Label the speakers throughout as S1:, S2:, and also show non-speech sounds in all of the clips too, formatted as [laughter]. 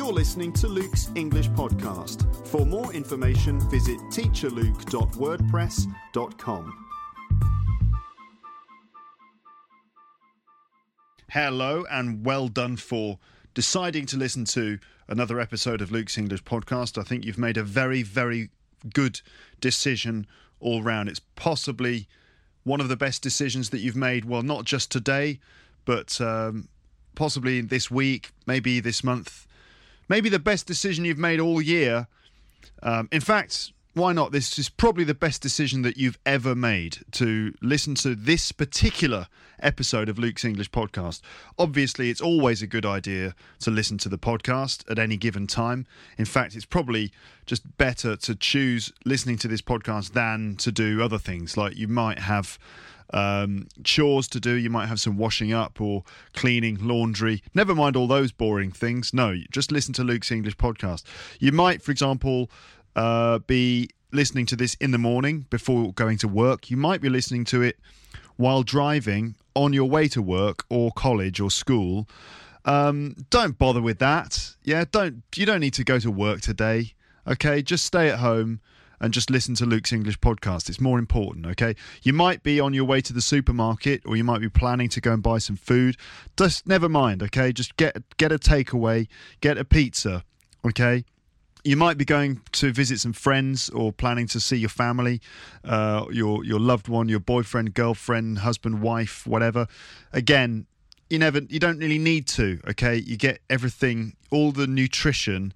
S1: You're listening to Luke's English Podcast. For more information, visit teacherluke.wordpress.com. Hello and well done for deciding to listen to another episode of Luke's English podcast. I think you've made a very, very good decision all round. It's possibly one of the best decisions that you've made, well, not just today, but um, possibly this week, maybe this month, maybe the best decision you've made all year. Um, in fact, why not? This is probably the best decision that you've ever made to listen to this particular episode of Luke's English podcast. Obviously, it's always a good idea to listen to the podcast at any given time. In fact, it's probably just better to choose listening to this podcast than to do other things. Like you might have um, chores to do, you might have some washing up or cleaning, laundry. Never mind all those boring things. No, just listen to Luke's English podcast. You might, for example, uh, be listening to this in the morning before going to work. You might be listening to it while driving on your way to work or college or school. Um, don't bother with that. Yeah, don't. You don't need to go to work today. Okay, just stay at home and just listen to Luke's English podcast. It's more important, okay? You might be on your way to the supermarket or you might be planning to go and buy some food. Just never mind, okay? Just get get a takeaway, get a pizza, okay? you might be going to visit some friends or planning to see your family, uh, your your loved one, your boyfriend, girlfriend, husband, wife, whatever. Again, you never, you don't really need to. Okay, you get everything, all the nutrition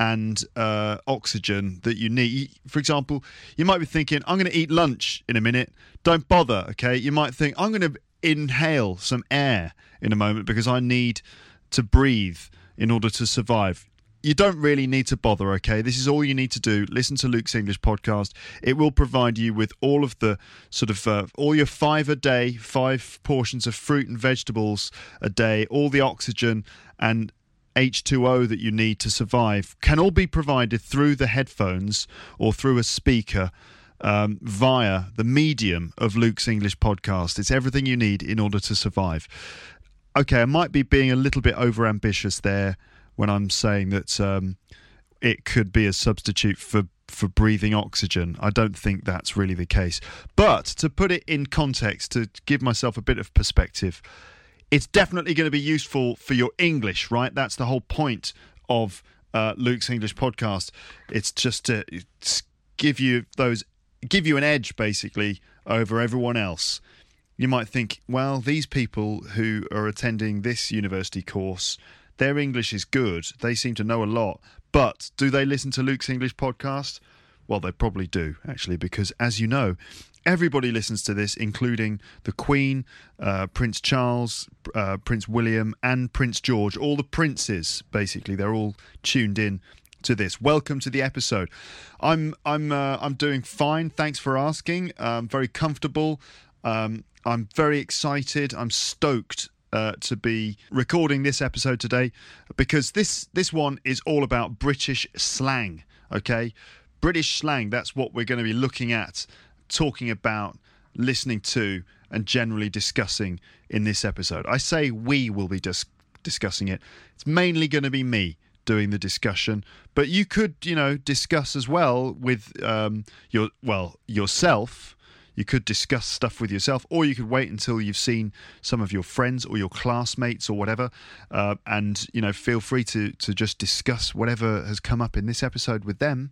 S1: and uh, oxygen that you need. For example, you might be thinking, "I'm going to eat lunch in a minute." Don't bother. Okay, you might think, "I'm going to inhale some air in a moment because I need to breathe." in order to survive you don't really need to bother, okay? This is all you need to do. Listen to Luke's English podcast. It will provide you with all of the sort of uh, all your five a day, five portions of fruit and vegetables a day, all the oxygen and H2O that you need to survive can all be provided through the headphones or through a speaker. Um, via the medium of Luke's English podcast. It's everything you need in order to survive. Okay, I might be being a little bit over ambitious there when I'm saying that um, it could be a substitute for for breathing oxygen. I don't think that's really the case. But to put it in context, to give myself a bit of perspective, it's definitely going to be useful for your English, right? That's the whole point of uh, Luke's English podcast. It's just to give you those, give you an edge basically over everyone else. You might think, well, these people who are attending this university course their English is good. They seem to know a lot. But do they listen to Luke's English podcast? Well, they probably do, actually, because as you know, everybody listens to this, including the Queen, uh, Prince Charles, uh, Prince William, and Prince George. All the princes, basically, they're all tuned in to this. Welcome to the episode. I'm I'm uh, I'm doing fine. Thanks for asking. I'm very comfortable. Um, I'm very excited. I'm stoked uh, to be recording this episode today because this this one is all about British slang. Okay, British slang. That's what we're going to be looking at, talking about, listening to, and generally discussing in this episode. I say we will be dis- discussing it. It's mainly going to be me doing the discussion, but you could, you know, discuss as well with um, your well yourself you could discuss stuff with yourself, or you could wait until you've seen some of your friends or your classmates or whatever, uh, and you know feel free to to just discuss whatever has come up in this episode with them.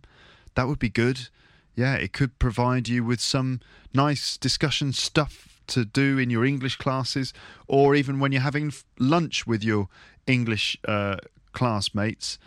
S1: That would be good. Yeah, it could provide you with some nice discussion stuff to do in your English classes, or even when you're having lunch with your English uh, classmates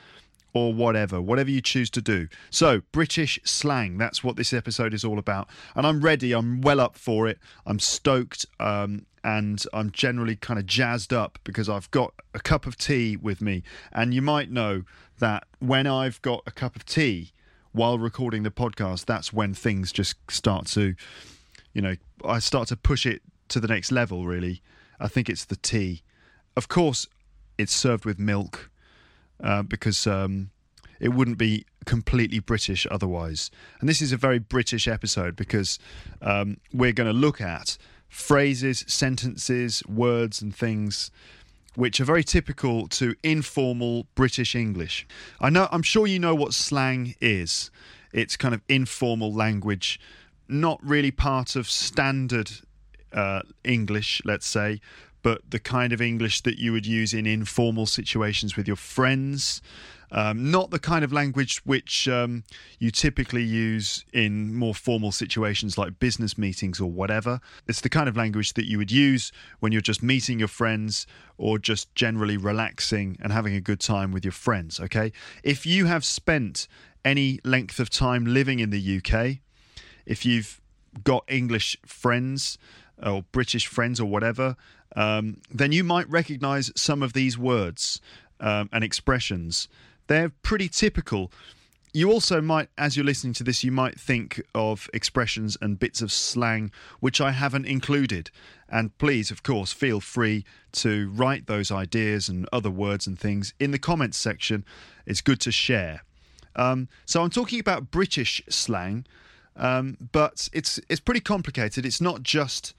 S1: or whatever, whatever you choose to do. So, British slang, that's what this episode is all about. And I'm ready, I'm well up for it, I'm stoked. Um, and I'm generally kind of jazzed up because I've got a cup of tea with me. And you might know that when I've got a cup of tea while recording the podcast, that's when things just start to, you know, I start to push it to the next level, really. I think it's the tea. Of course, it's served with milk uh, because um, it wouldn't be completely British otherwise. And this is a very British episode because um, we're going to look at phrases, sentences, words, and things which are very typical to informal British English. I know I'm sure you know what slang is. It's kind of informal language, not really part of standard uh, English, let's say, but the kind of English that you would use in informal situations with your friends. Um, not the kind of language which um, you typically use in more formal situations like business meetings or whatever. It's the kind of language that you would use when you're just meeting your friends or just generally relaxing and having a good time with your friends. Okay. If you have spent any length of time living in the UK, if you've got English friends or British friends or whatever, um, then you might recognize some of these words um, and expressions they're pretty typical. You also might, as you're listening to this, you might think of expressions and bits of slang which I haven't included. And please, of course, feel free to write those ideas and other words and things in the comments section. It's good to share. Um, so I'm talking about British slang, um, but it's it's pretty complicated. It's not just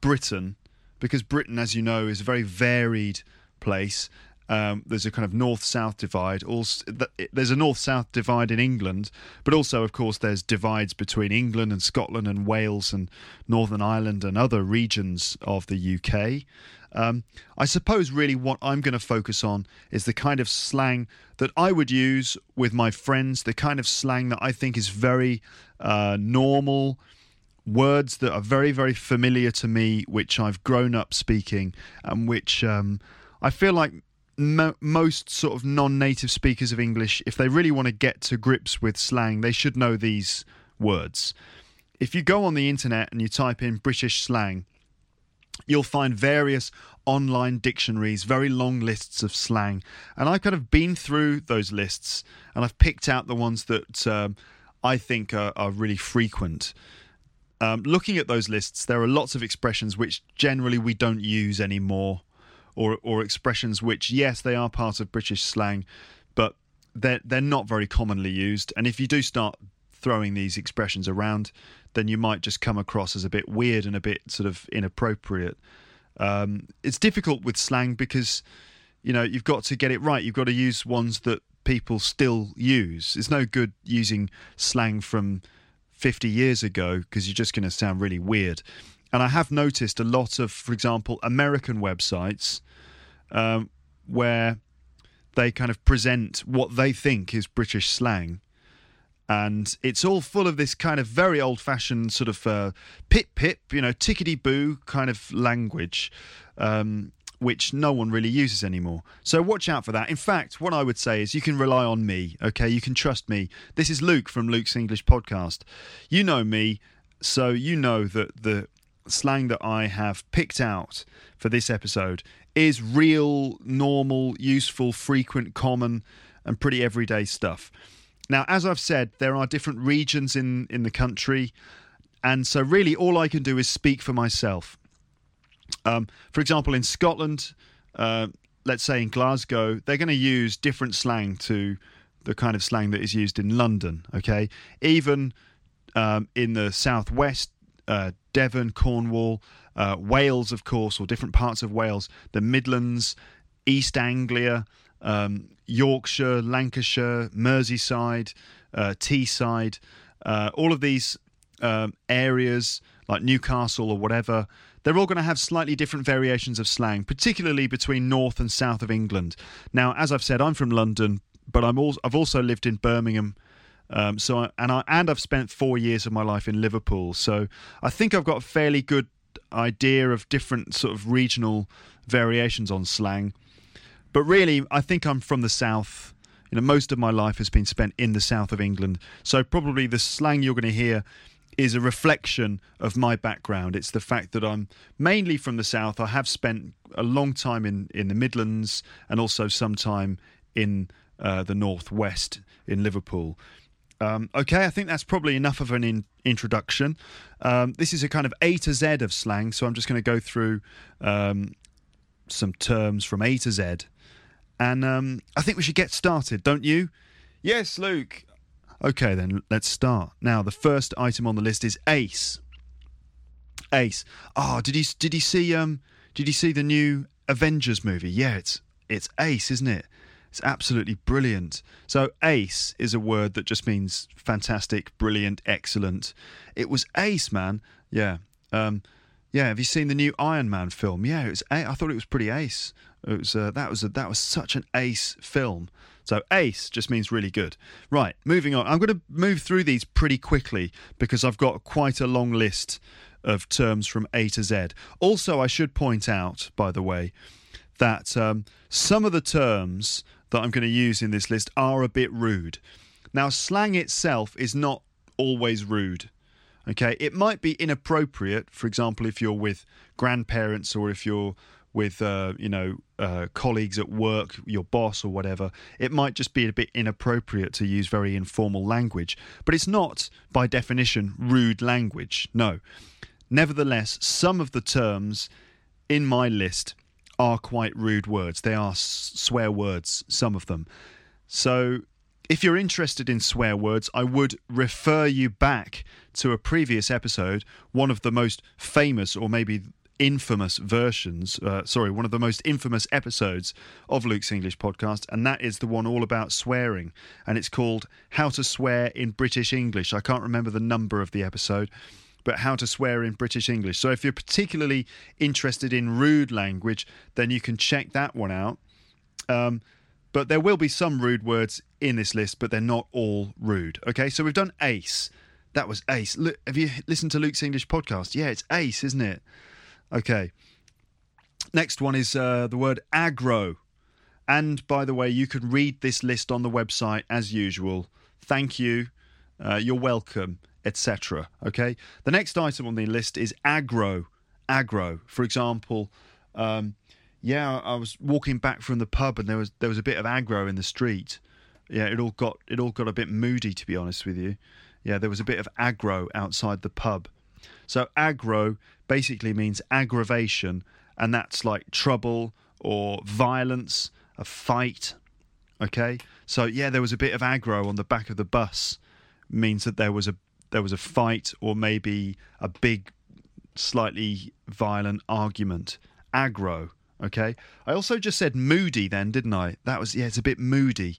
S1: Britain, because Britain, as you know, is a very varied place, um, there's a kind of north-south divide. Also, there's a north-south divide in England, but also, of course, there's divides between England and Scotland and Wales and Northern Ireland and other regions of the UK. Um, I suppose really what I'm going to focus on is the kind of slang that I would use with my friends, the kind of slang that I think is very uh, normal, words that are very, very familiar to me, which I've grown up speaking, and which um, I feel like mo- most sort of non-native speakers of English, if they really want to get to grips with slang, they should know these words. If you go on the internet and you type in British slang, you'll find various online dictionaries, very long lists of slang. And I've kind of been through those lists and I've picked out the ones that um, I think are, are really frequent. Um, looking at those lists, there are lots of expressions which generally we don't use anymore or or expressions which yes they are part of British slang, but they're they're not very commonly used. And if you do start throwing these expressions around, then you might just come across as a bit weird and a bit sort of inappropriate. Um, it's difficult with slang because you know you've got to get it right. You've got to use ones that people still use. It's no good using slang from 50 years ago because you're just going to sound really weird. And I have noticed a lot of, for example, American websites um, where they kind of present what they think is British slang. And it's all full of this kind of very old fashioned sort of uh, pip pip, you know, tickety boo kind of language, um, which no one really uses anymore. So watch out for that. In fact, what I would say is you can rely on me, okay? You can trust me. This is Luke from Luke's English Podcast. You know me, so you know that the slang that I have picked out for this episode is real, normal, useful, frequent, common, and pretty everyday stuff. Now, as I've said, there are different regions in, in the country, and so really all I can do is speak for myself. Um, for example, in Scotland, uh, let's say in Glasgow, they're going to use different slang to the kind of slang that is used in London. Okay, even um, in the southwest, uh, Devon, Cornwall, uh, Wales, of course, or different parts of Wales, the Midlands, East Anglia, um, Yorkshire, Lancashire, Merseyside, uh, Teesside, uh, all of these um, areas like Newcastle or whatever, they're all going to have slightly different variations of slang, particularly between north and south of England. Now, as I've said, I'm from London, but I'm I've also lived in Birmingham um, so I, and I and I've spent four years of my life in Liverpool, so I think I've got a fairly good idea of different sort of regional variations on slang. But really, I think I'm from the south. You know, most of my life has been spent in the south of England, so probably the slang you're going to hear is a reflection of my background. It's the fact that I'm mainly from the south. I have spent a long time in, in the Midlands and also some time in uh, the northwest in Liverpool. Um, okay, I think that's probably enough of an in- introduction. Um, this is a kind of A to Z of slang, so I'm just going to go through um, some terms from A to Z. And um, I think we should get started, don't you? Yes, Luke. Okay, then let's start. Now, the first item on the list is Ace. Ace. Oh, did you did you see um did you see the new Avengers movie? Yeah, it's it's Ace, isn't it? It's absolutely brilliant. So, ace is a word that just means fantastic, brilliant, excellent. It was ace, man. Yeah. Um, yeah. Have you seen the new Iron Man film? Yeah, it was. I thought it was pretty ace. It was. Uh, that was. A, that was such an ace film. So ace just means really good. Right. Moving on. I'm going to move through these pretty quickly because I've got quite a long list of terms from A to Z. Also, I should point out, by the way, that um, some of the terms that I'm going to use in this list are a bit rude. Now, slang itself is not always rude. Okay, it might be inappropriate. For example, if you're with grandparents or if you're with uh, you know uh, colleagues at work, your boss or whatever, it might just be a bit inappropriate to use very informal language. But it's not, by definition, rude language. No. Nevertheless, some of the terms in my list are quite rude words. They are swear words, some of them. So, if you're interested in swear words, I would refer you back to a previous episode, one of the most famous or maybe infamous versions, uh, sorry, one of the most infamous episodes of Luke's English podcast, and that is the one all about swearing. And it's called How to Swear in British English. I can't remember the number of the episode but how to swear in British English. So if you're particularly interested in rude language, then you can check that one out. Um, but there will be some rude words in this list, but they're not all rude. Okay, so we've done ace. That was ace. Look, have you listened to Luke's English podcast? Yeah, it's ace, isn't it? Okay. Next one is uh, the word aggro. And by the way, you can read this list on the website as usual. Thank you. Uh, you're welcome etc. Okay. The next item on the list is aggro. Aggro. For example, um, yeah, I was walking back from the pub and there was there was a bit of aggro in the street. Yeah, it all got it all got a bit moody to be honest with you. Yeah, there was a bit of aggro outside the pub. So aggro basically means aggravation, and that's like trouble or violence, a fight. Okay, so yeah, there was a bit of aggro on the back of the bus. Means that there was a there was a fight or maybe a big, slightly violent argument. Aggro. Okay. I also just said moody then, didn't I? That was yeah, it's a bit moody.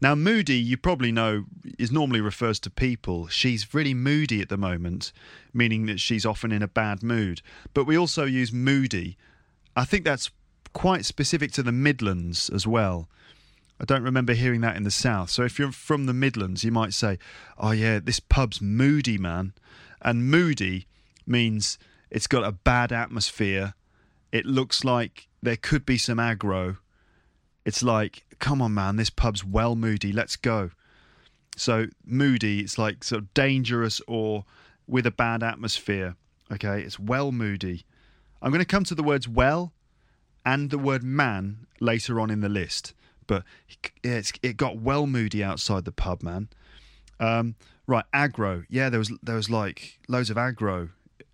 S1: Now, moody, you probably know, is normally refers to people. She's really moody at the moment, meaning that she's often in a bad mood. But we also use moody. I think that's quite specific to the Midlands as well. I don't remember hearing that in the south. So if you're from the Midlands, you might say, "Oh yeah, this pub's moody, man." And moody means it's got a bad atmosphere. It looks like there could be some aggro. It's like, "Come on, man, this pub's well moody. Let's go." So moody, it's like sort of dangerous or with a bad atmosphere. Okay, it's well moody. I'm going to come to the words well and the word man later on in the list. But it got well moody outside the pub, man. Um, right, aggro. Yeah, there was there was like loads of aggro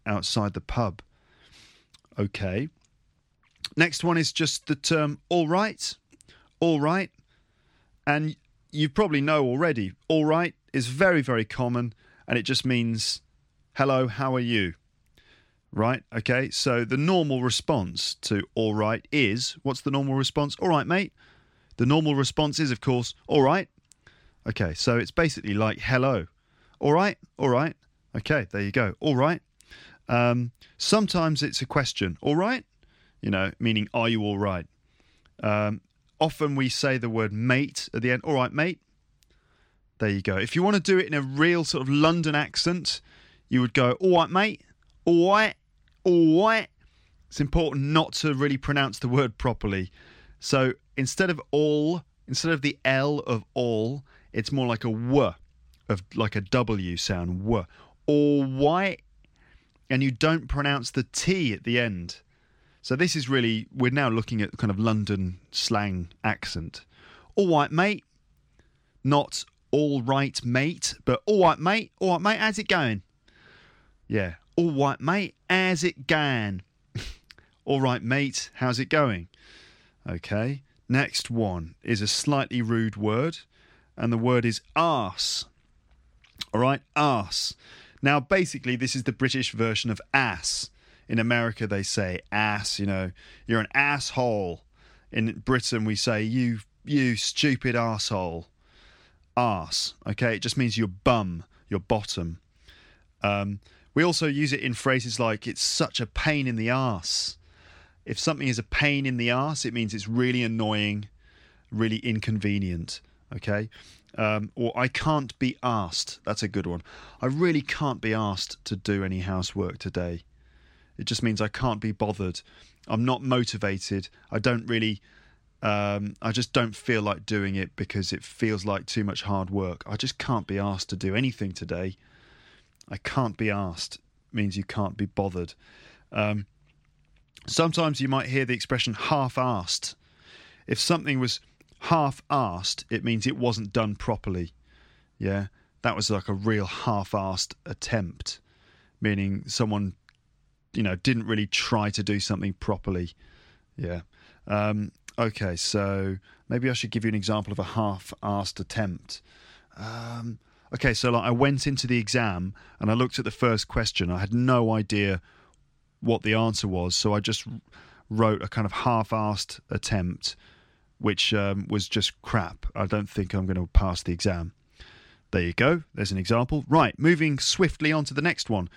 S1: outside the pub. Okay. Next one is just the term all right. All right. And you probably know already, all right is very, very common and it just means hello, how are you? Right? Okay. So the normal response to all right is what's the normal response? All right, mate. The normal response is, of course, all right. Okay, so it's basically like hello. All right, all right. Okay, there you go. All right. Um, sometimes it's a question, all right? You know, meaning, are you all right? Um, often we say the word mate at the end. All right, mate. There you go. If you want to do it in a real sort of London accent, you would go, all right, mate. All right. All right. It's important not to really pronounce the word properly. So instead of all, instead of the L of all, it's more like a W of like a W sound. W. Or white, and you don't pronounce the T at the end. So this is really we're now looking at kind of London slang accent. All right, mate. Not all right, mate, but all right, mate. All right, mate. How's it going? Yeah. All right, mate. How's it going? [laughs] all right, mate. How's it going? Okay. Next one is a slightly rude word, and the word is arse. All right, arse. Now, basically, this is the British version of ass. In America, they say ass. You know, you're an asshole. In Britain, we say you, you stupid asshole. Arse. Okay, it just means your bum, your bottom. Um, we also use it in phrases like "it's such a pain in the ass." If something is a pain in the ass, it means it's really annoying, really inconvenient. Okay, um, or I can't be arsed. That's a good one. I really can't be arsed to do any housework today. It just means I can't be bothered. I'm not motivated. I don't really. Um, I just don't feel like doing it because it feels like too much hard work. I just can't be arsed to do anything today. I can't be arsed means you can't be bothered. Um, sometimes you might hear the expression half arsed. If something was half arsed, it means it wasn't done properly. Yeah, that was like a real half arsed attempt, meaning someone, you know, didn't really try to do something properly. Yeah. Um, okay, so maybe I should give you an example of a half arsed attempt. Um, okay, so like I went into the exam and I looked at the first question. I had no idea what the answer was, so I just wrote a kind of half arsed attempt which um, was just crap. I don't think I'm going to pass the exam. There you go. There's an example. Right, moving swiftly on to the next one.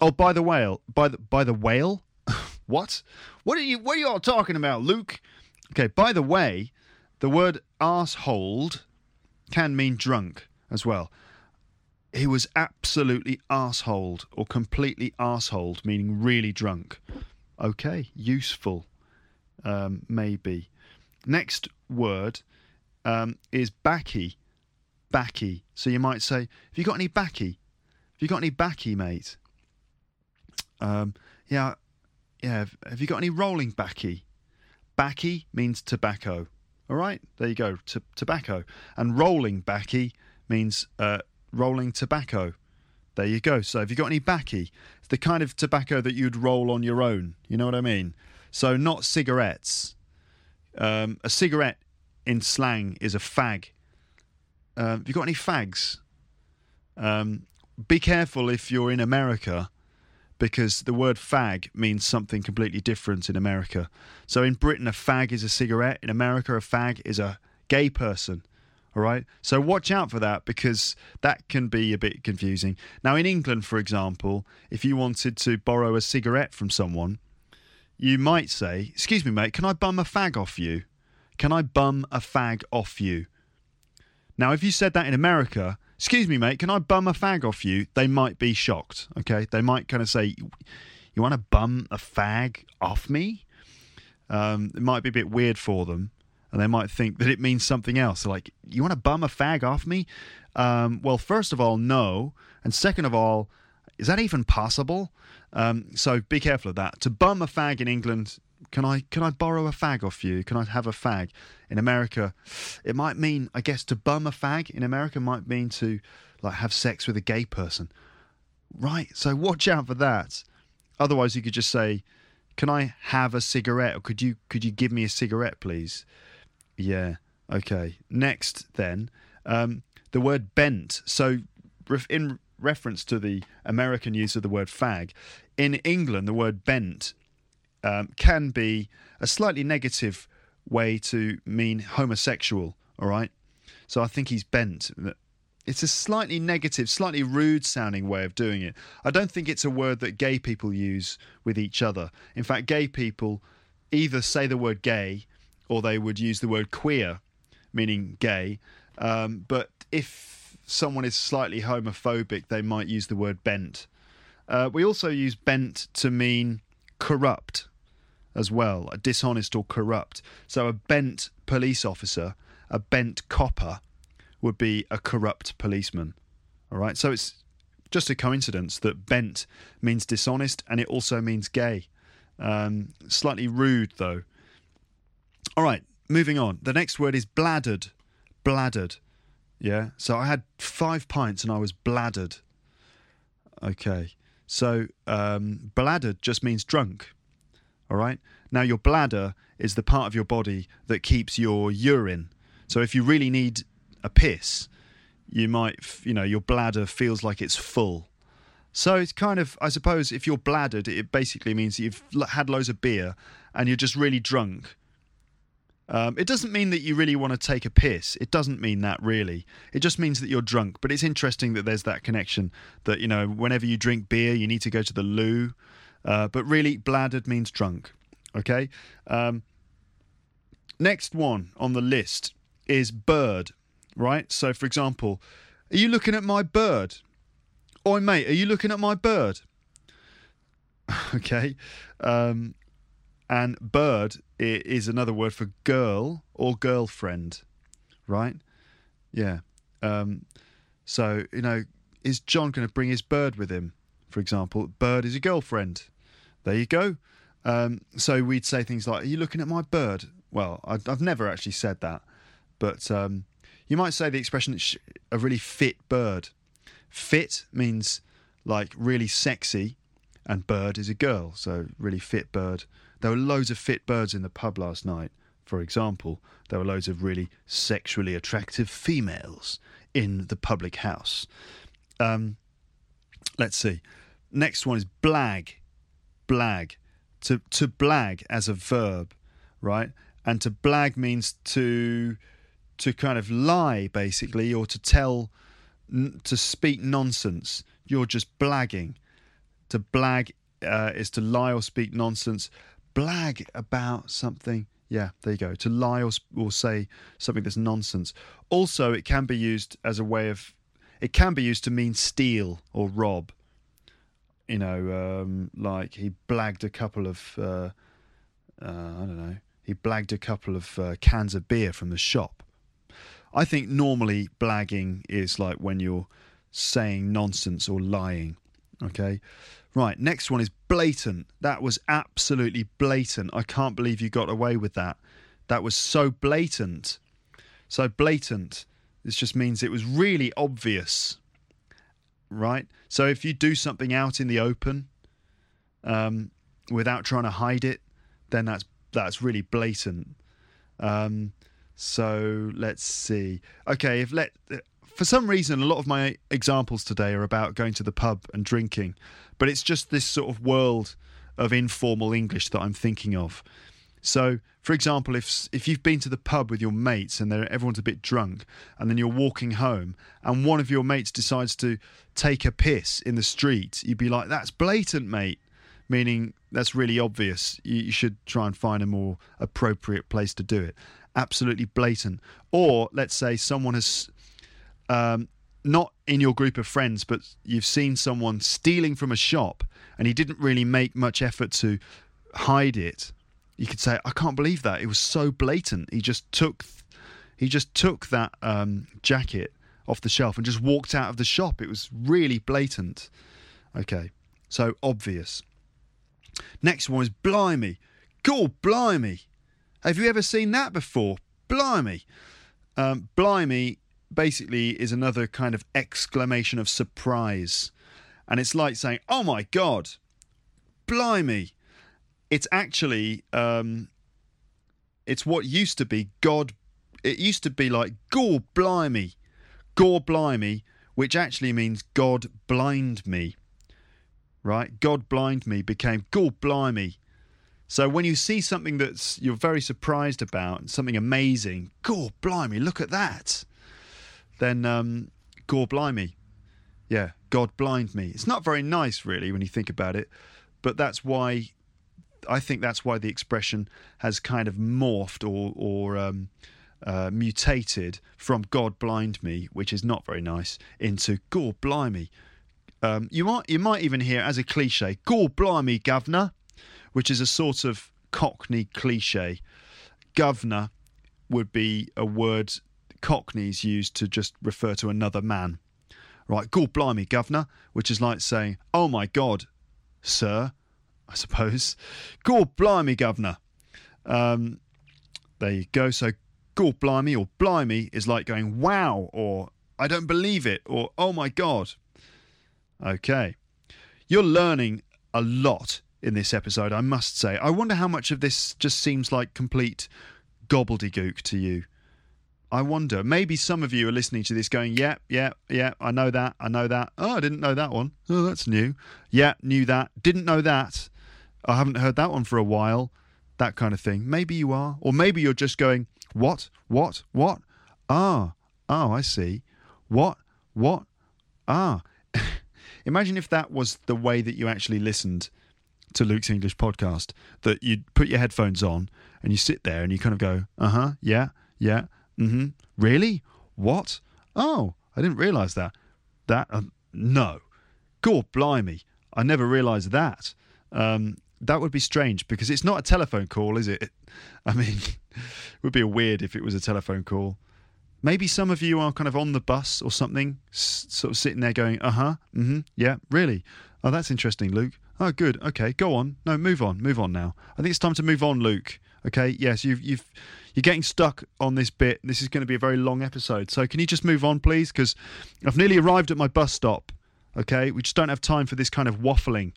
S1: Oh, by the whale, by the by the whale. [laughs] what? What are you? What are you all talking about, Luke? Okay. By the way, the word arseholed can mean drunk as well. He was absolutely arseholed or completely assholed, meaning really drunk. Okay, useful, um, maybe. Next word um, is backy. Backy. So you might say, Have you got any backy? Have you got any backy, mate? Um, yeah, yeah. Have you got any rolling backy? Backy means tobacco. All right, there you go. T- tobacco. And rolling backy means uh, rolling tobacco. There you go. So, have you got any backy? It's the kind of tobacco that you'd roll on your own. You know what I mean? So, not cigarettes. Um, a cigarette in slang is a fag. Uh, have you got any fags? Um, be careful if you're in America because the word fag means something completely different in America. So in Britain, a fag is a cigarette. In America, a fag is a gay person. All right. So watch out for that because that can be a bit confusing. Now, in England, for example, if you wanted to borrow a cigarette from someone, you might say, Excuse me, mate, can I bum a fag off you? Can I bum a fag off you? Now, if you said that in America, Excuse me, mate, can I bum a fag off you? They might be shocked. Okay. They might kind of say, You want to bum a fag off me? Um, it might be a bit weird for them. And they might think that it means something else. Like, you want to bum a fag off me? Um, well, first of all, no. And second of all, is that even possible? Um, so be careful of that. To bum a fag in England, can I can I borrow a fag off you? Can I have a fag? In America, it might mean I guess to bum a fag in America might mean to like have sex with a gay person. Right. So watch out for that. Otherwise, you could just say, "Can I have a cigarette?" or "Could you could you give me a cigarette, please?" Yeah. Okay. Next, then, um, the word bent. So in reference to the American use of the word fag. In England, the word bent um, can be a slightly negative way to mean homosexual, all right? So I think he's bent. It's a slightly negative, slightly rude sounding way of doing it. I don't think it's a word that gay people use with each other. In fact, gay people either say the word gay or they would use the word queer, meaning gay. Um, but if someone is slightly homophobic, they might use the word bent. Uh, we also use bent to mean corrupt as well, a dishonest or corrupt. So a bent police officer, a bent copper, would be a corrupt policeman. All right, so it's just a coincidence that bent means dishonest and it also means gay. Um, slightly rude, though. All right, moving on. The next word is bladdered. Bladdered. Yeah. So I had five pints and I was bladdered. Okay. So um, bladdered just means drunk. All right. Now your bladder is the part of your body that keeps your urine. So if you really need a piss, you might, you know, your bladder feels like it's full. So it's kind of, I suppose, if you're bladdered, it basically means you've had loads of beer and you're just really drunk. Um, it doesn't mean that you really want to take a piss. It doesn't mean that really. It just means that you're drunk. But it's interesting that there's that connection that, you know, whenever you drink beer, you need to go to the loo. Uh, but really, bladdered means drunk. Okay. Um, next one on the list is bird, right? So, for example, are you looking at my bird? Oi, mate, are you looking at my bird? [laughs] okay. Um, and bird is another word for girl or girlfriend, right? Yeah. Um, so, you know, is John going to bring his bird with him? For example, bird is a girlfriend. There you go. Um, so we'd say things like, Are you looking at my bird? Well, I've never actually said that, but um, you might say the expression a really fit bird. Fit means like really sexy, and bird is a girl, so really fit bird. There were loads of fit birds in the pub last night. For example, there were loads of really sexually attractive females in the public house. Um, let's see. Next one is blag. Blag. To to blag as a verb, right? And to blag means to to kind of lie basically or to tell to speak nonsense. You're just blagging. To blag uh, is to lie or speak nonsense blag about something. Yeah, there you go. To lie or, or say something that's nonsense. Also, it can be used as a way of. It can be used to mean steal or rob. You know, um, like he blagged a couple of. Uh, uh, I don't know. He blagged a couple of uh, cans of beer from the shop. I think normally blagging is like when you're saying nonsense or lying. Okay. Right, next one is blatant. That was absolutely blatant. I can't believe you got away with that. That was so blatant. So blatant. This just means it was really obvious. Right? So if you do something out in the open um, without trying to hide it, then that's that's really blatant. Um, so let's see. Okay, if let for some reason, a lot of my examples today are about going to the pub and drinking, but it's just this sort of world of informal English that I'm thinking of. So, for example, if if you've been to the pub with your mates and everyone's a bit drunk, and then you're walking home, and one of your mates decides to take a piss in the street, you'd be like, "That's blatant, mate," meaning that's really obvious. You, you should try and find a more appropriate place to do it. Absolutely blatant. Or let's say someone has um, not in your group of friends, but you've seen someone stealing from a shop and he didn't really make much effort to hide it, you could say, I can't believe that. It was so blatant. He just took he just took that um, jacket off the shelf and just walked out of the shop. It was really blatant. Okay, so obvious. Next one is blimey. God, blimey. Have you ever seen that before? Blimey. Um, blimey basically is another kind of exclamation of surprise. And it's like saying, oh my God, blimey. It's actually, um, it's what used to be God. It used to be like, gore blimey, gore blimey, which actually means God blind me. Right? God blind me became gore blimey. So when you see something that's you're very surprised about, something amazing, gore blimey, look at that then um, gore blimey. Yeah, God blind me. It's not very nice, really, when you think about it, but that's why I think that's why the expression has kind of morphed or, or um, uh, mutated from God blind me, which is not very nice, into gore blimey. Um, you might you might even hear as a cliche, "Gore blimey, governor," which is a sort of Cockney cliche. Governor would be a word Cockneys used to just refer to another man. Right, God blimey, governor, which is like saying, oh my God, sir, I suppose. [laughs] God blimey, governor. Um, there you go. So, God blimey or blimey is like going, wow, or I don't believe it, or oh my God. Okay. You're learning a lot in this episode, I must say. I wonder how much of this just seems like complete gobbledygook to you. I wonder. Maybe some of you are listening to this going, yeah, yeah, yeah, I know that, I know that. Oh, I didn't know that one. Oh, that's new. Yeah, knew that. Didn't know that. I haven't heard that one for a while. That kind of thing. Maybe you are. Or maybe you're just going, what, what, what? Ah, oh, I see. What, what? Ah. [laughs] Imagine if that was the way that you actually listened to Luke's English podcast, that you'd put your headphones on and you sit there and you kind of go, uh huh, yeah, yeah Mm-hmm. Really? What? Oh, I didn't realise that. That? Uh, no. God blimey. I never realised that. Um, that would be strange because it's not a telephone call, is it? [laughs] I mean, [laughs] it would be weird if it was a telephone call. Maybe some of you are kind of on the bus or something, sort of sitting there going, uh huh, mm hmm, yeah, really. Oh, that's interesting, Luke. Oh, good. Okay, go on. No, move on. Move on now. I think it's time to move on, Luke. Okay, yes, you've you've you're getting stuck on this bit. This is going to be a very long episode. So can you just move on, please? Because I've nearly arrived at my bus stop. Okay, we just don't have time for this kind of waffling.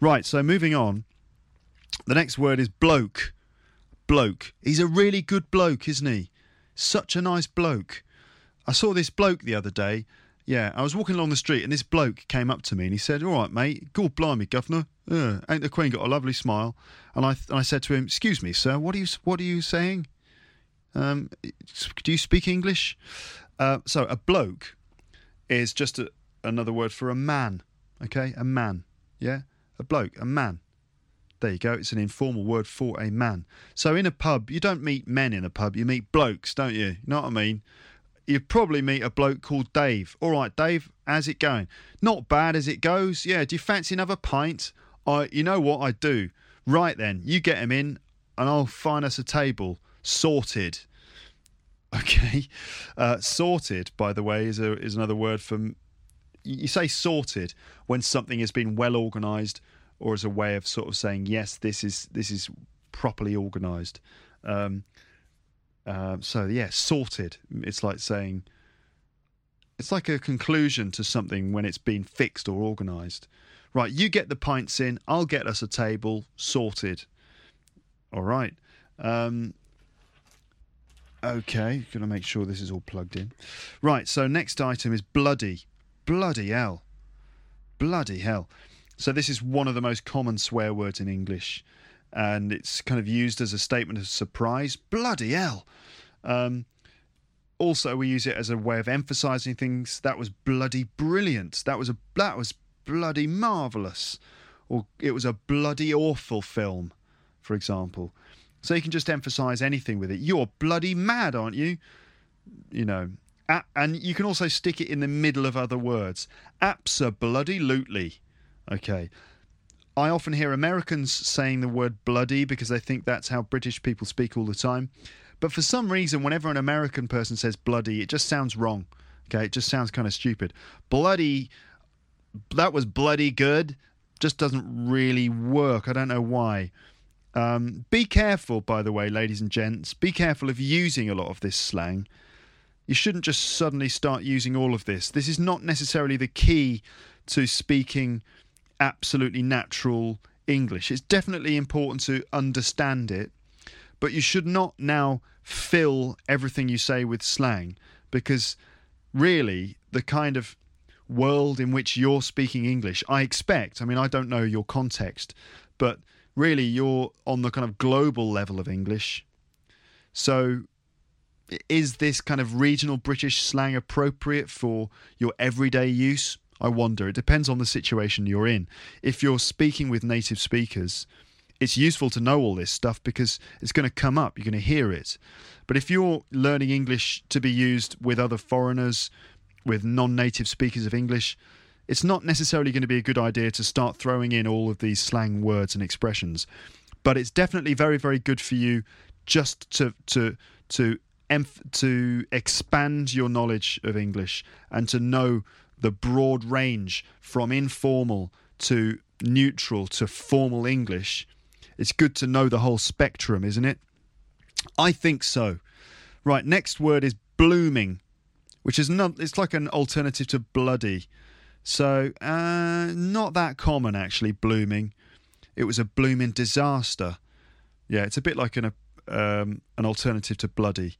S1: Right, so moving on. The next word is bloke. Bloke. He's a really good bloke, isn't he? Such a nice bloke. I saw this bloke the other day yeah, I was walking along the street and this bloke came up to me and he said, "All right, mate, God blimey, governor, uh, ain't the Queen got a lovely smile?" And I and I said to him, "Excuse me, sir, what are you what are you saying? Um, do you speak English?" Uh, so a bloke is just a, another word for a man. Okay, a man. Yeah, a bloke, a man. There you go. It's an informal word for a man. So in a pub, you don't meet men in a pub. You meet blokes, don't you? You know what I mean? you'd probably meet a bloke called Dave. All right, Dave, how's it going? Not bad as it goes. Yeah, do you fancy another pint? I, you know what I do. Right then, you get him in, and I'll find us a table sorted. Okay, uh, sorted. By the way, is a, is another word for. You say sorted when something has been well organised, or as a way of sort of saying yes, this is this is properly organised. Um, um, so yeah, sorted. It's like saying it's like a conclusion to something when it's been fixed or organised. Right, you get the pints in. I'll get us a table sorted. All right. Um, okay, gonna make sure this is all plugged in. Right. So next item is bloody. Bloody hell. Bloody hell. So this is one of the most common swear words in English and it's kind of used as a statement of surprise. Bloody hell! Um, also, we use it as a way of emphasising things. That was bloody brilliant. That was a that was bloody marvellous, or it was a bloody awful film, for example. So you can just emphasise anything with it. You're bloody mad, aren't you? You know, and you can also stick it in the middle of other words. Absolutely. Okay. I often hear Americans saying the word bloody because they think that's how British people speak all the time. But for some reason, whenever an American person says bloody, it just sounds wrong. Okay, it just sounds kind of stupid. Bloody, that was bloody good, just doesn't really work. I don't know why. Um, be careful, by the way, ladies and gents. Be careful of using a lot of this slang. You shouldn't just suddenly start using all of this. This is not necessarily the key to speaking absolutely natural English. It's definitely important to understand it, but you should not now fill everything you say with slang because really the kind of world in which you're speaking English, I expect, I mean, I don't know your context, but really you're on the kind of global level of English. So is this kind of regional British slang appropriate for your everyday use? I wonder. It depends on the situation you're in. If you're speaking with native speakers, it's useful to know all this stuff because it's going to come up, you're going to hear it. But if you're learning English to be used with other foreigners, with non native speakers of English, it's not necessarily going to be a good idea to start throwing in all of these slang words and expressions. But it's definitely very, very good for you just to to to to expand your knowledge of English and to know the broad range from informal to neutral to formal English, it's good to know the whole spectrum, isn't it? I think so. Right, next word is blooming, which is not, it's like an alternative to bloody. So, uh, not that common actually, blooming. It was a blooming disaster. Yeah, it's a bit like an, um, an alternative to bloody.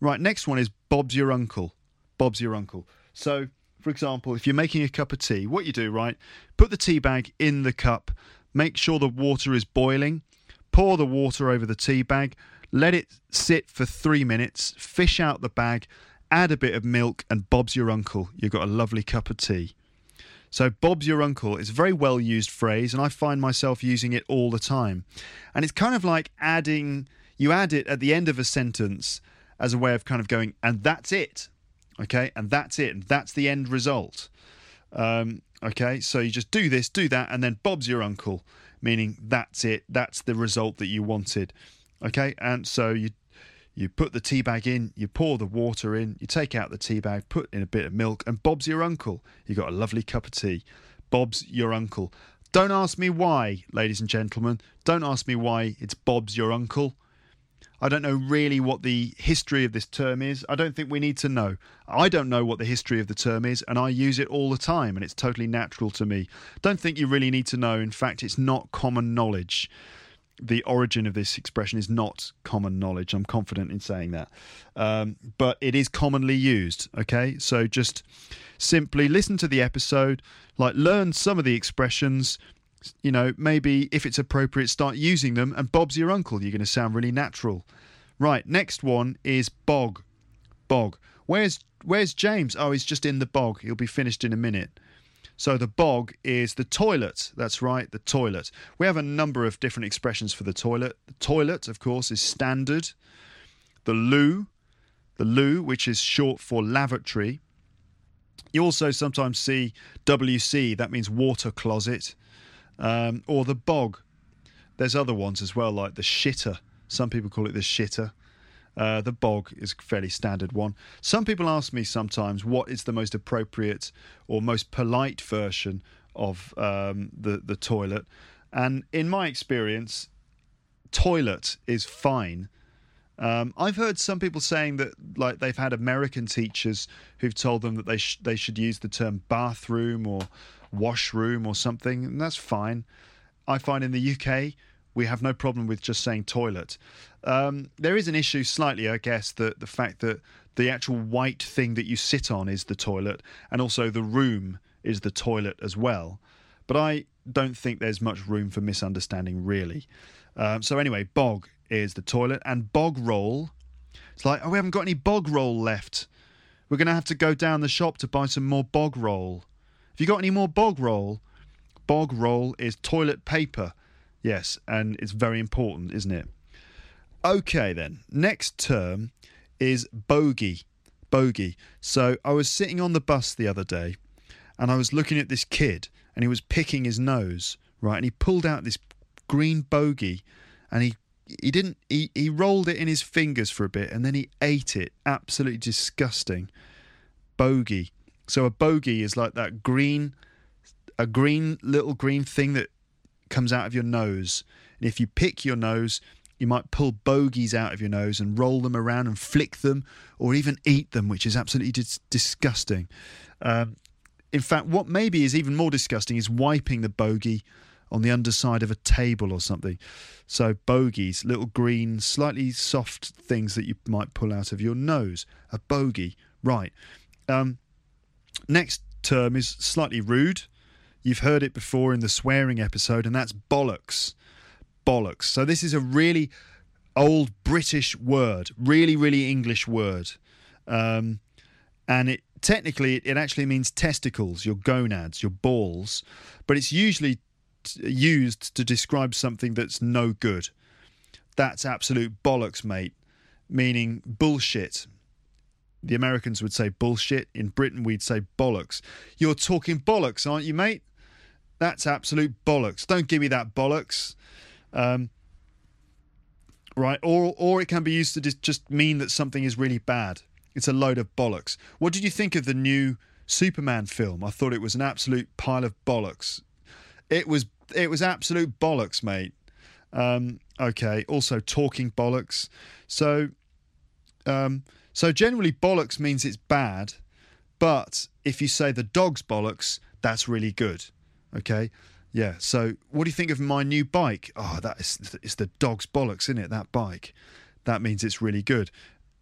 S1: Right, next one is Bob's your uncle. Bob's your uncle. So, for example, if you're making a cup of tea, what you do, right? Put the tea bag in the cup, make sure the water is boiling, pour the water over the tea bag, let it sit for three minutes, fish out the bag, add a bit of milk, and Bob's your uncle. You've got a lovely cup of tea. So, Bob's your uncle is a very well used phrase, and I find myself using it all the time. And it's kind of like adding, you add it at the end of a sentence as a way of kind of going, and that's it. Okay, and that's it, and that's the end result. Um, okay, so you just do this, do that, and then Bob's your uncle, meaning that's it, that's the result that you wanted. Okay, and so you you put the tea bag in, you pour the water in, you take out the tea bag, put in a bit of milk, and Bob's your uncle. You've got a lovely cup of tea. Bob's your uncle. Don't ask me why, ladies and gentlemen. Don't ask me why it's Bob's your uncle. I don't know really what the history of this term is. I don't think we need to know. I don't know what the history of the term is, and I use it all the time, and it's totally natural to me. Don't think you really need to know. In fact, it's not common knowledge the origin of this expression is not common knowledge. I'm confident in saying that. Um, but it is commonly used. Okay. So just simply listen to the episode, like learn some of the expressions. You know, maybe if it's appropriate, start using them. And Bob's your uncle. You're going to sound really natural. Right. Next one is bog. Bog. Where's Where's James? Oh, he's just in the bog. He'll be finished in a minute. So the bog is the toilet. That's right, the toilet. We have a number of different expressions for the toilet. The toilet, of course, is standard. The loo, the loo, which is short for lavatory. You also sometimes see WC, that means water closet, um, or the bog. There's other ones as well, like the shitter. Some people call it the shitter. Uh, the bog is a fairly standard one. Some people ask me sometimes what is the most appropriate or most polite version of um, the the toilet, and in my experience, toilet is fine. Um, I've heard some people saying that like they've had American teachers who've told them that they sh- they should use the term bathroom or washroom or something, and that's fine. I find in the UK we have no problem with just saying toilet. Um, there is an issue slightly, I guess, that the fact that the actual white thing that you sit on is the toilet, and also the room is the toilet as well. But I don't think there's much room for misunderstanding, really. Um, so, anyway, bog is the toilet, and bog roll. It's like, oh, we haven't got any bog roll left. We're going to have to go down the shop to buy some more bog roll. Have you got any more bog roll? Bog roll is toilet paper Yes, and it's very important, isn't it? Okay, then. Next term is bogey. Bogey. So I was sitting on the bus the other day and I was looking at this kid and he was picking his nose, right? And he pulled out this green bogey and he he didn't he, he rolled it in his fingers for a bit and then he ate it. Absolutely disgusting. Bogey. So a bogey is like that green a green little green thing that comes out of your nose. And if you pick your nose, you might pull bogies out of your nose and roll them around and flick them or even eat them, which is absolutely dis- disgusting. Um, in fact, what maybe is even more disgusting is wiping the bogey on the underside of a table or something. So, bogies, little green, slightly soft things that you might pull out of your nose. A bogey, right. Um, next term is slightly rude. You've heard it before in the swearing episode, and that's bollocks. Bollocks. So this is a really old British word, really, really English word. Um, and it technically it actually means testicles, your gonads, your balls, but it's usually t- used to describe something that's no good. That's absolute bollocks, mate, meaning bullshit. The Americans would say bullshit. In Britain, we'd say bollocks. You're talking bollocks, aren't you, mate? That's absolute bollocks. Don't give me that bollocks. Um, right? Or or it can be used to just mean that something is really bad. It's a load of bollocks. What did you think of the new Superman film. I thought it was an absolute pile of bollocks. It was it was absolute bollocks, mate. Um, okay. Also, talking bollocks. So, um, so generally, bollocks means it's bad, but if you say the dog's bollocks, that's really good. Okay. Yeah. So, what do you think of my new bike? Oh, that is it's the dog's bollocks, isn't it? That bike. That means it's really good.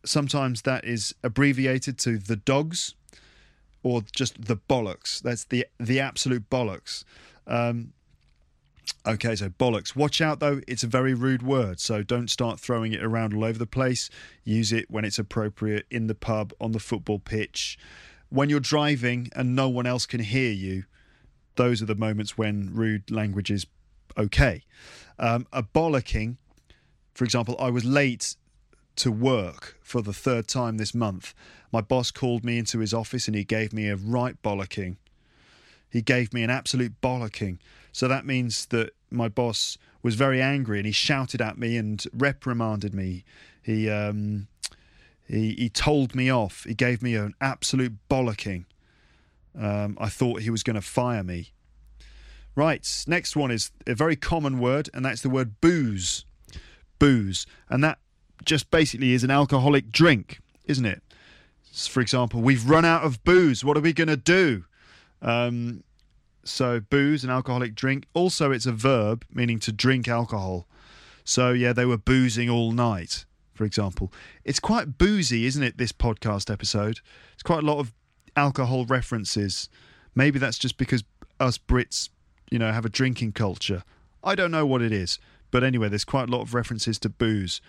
S1: Sometimes that is abbreviated to the dogs, or just the bollocks. That's the the absolute bollocks. Um, Okay, so bollocks. Watch out though, it's a very rude word, so don't start throwing it around all over the place. Use it when it's appropriate in the pub, on the football pitch. When you're driving and no one else can hear you, those are the moments when rude language is okay. Um, a bollocking, for example, I was late to work for the third time this month. My boss called me into his office and he gave me a right bollocking. He gave me an absolute bollocking. So that means that my boss was very angry and he shouted at me and reprimanded me. He um, he he told me off. He gave me an absolute bollocking. Um, I thought he was going to fire me. Right, next one is a very common word, and that's the word booze. Booze, and that just basically is an alcoholic drink, isn't it? For example, we've run out of booze. What are we going to do? Um, so booze, an alcoholic drink. Also, it's a verb meaning to drink alcohol. So yeah, they were boozing all night, for example. It's quite boozy, isn't it? This podcast episode. It's quite a lot of alcohol references. Maybe that's just because us Brits, you know, have a drinking culture. I don't know what it is, but anyway, there's quite a lot of references to booze.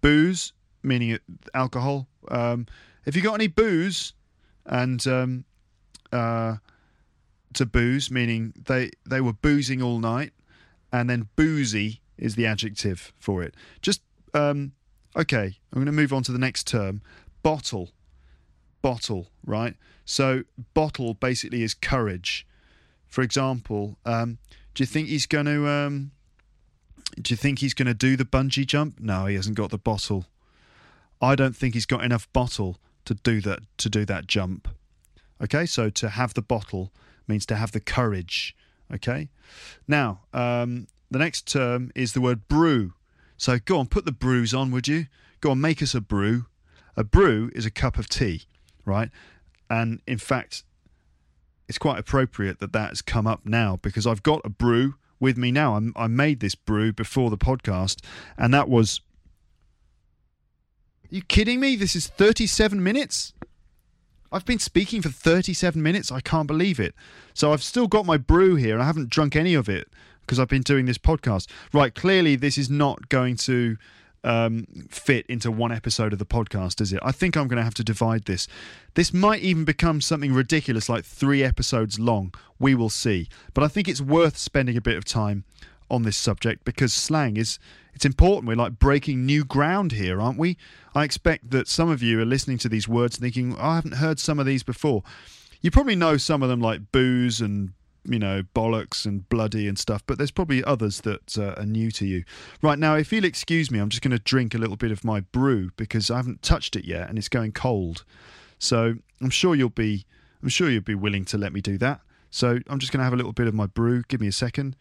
S1: Booze meaning alcohol. Um, if you got any booze, and um, uh, to booze, meaning they they were boozing all night, and then boozy is the adjective for it. Just um, okay. I'm going to move on to the next term. Bottle, bottle. Right. So bottle basically is courage. For example, um, do you think he's going to? Um, do you think he's going to do the bungee jump? No, he hasn't got the bottle. I don't think he's got enough bottle to do that to do that jump. Okay, so to have the bottle means to have the courage. Okay. Now, um, the next term is the word brew. So go on, put the brews on, would you? Go on, make us a brew. A brew is a cup of tea, right? And in fact, it's quite appropriate that that has come up now because I've got a brew with me now. I'm, i made this brew before the podcast, and that was. Are you kidding me? This is 37 minutes? I've been speaking for 37 minutes. I can't believe it. So I've still got my brew here and I haven't drunk any of it because I've been doing this podcast. Right, clearly this is not going to um, fit into one episode of the podcast, is it? I think I'm going to have to divide this. This might even become something ridiculous like three episodes long. We will see. But I think it's worth spending a bit of time on this subject because slang is it's important. We're like breaking new ground here, aren't we? I expect that some of you are listening to these words thinking, oh, I haven't heard some of these before. You probably know some of them like booze and you know bollocks and bloody and stuff, but there's probably others that uh, are new to you. Right now, if you'll excuse me, I'm just going to drink a little bit of my brew because I haven't touched it yet and it's going cold. So I'm sure you'll be I'm sure you'll be willing to let me do that. So I'm just going to have a little bit of my brew. Give me a second.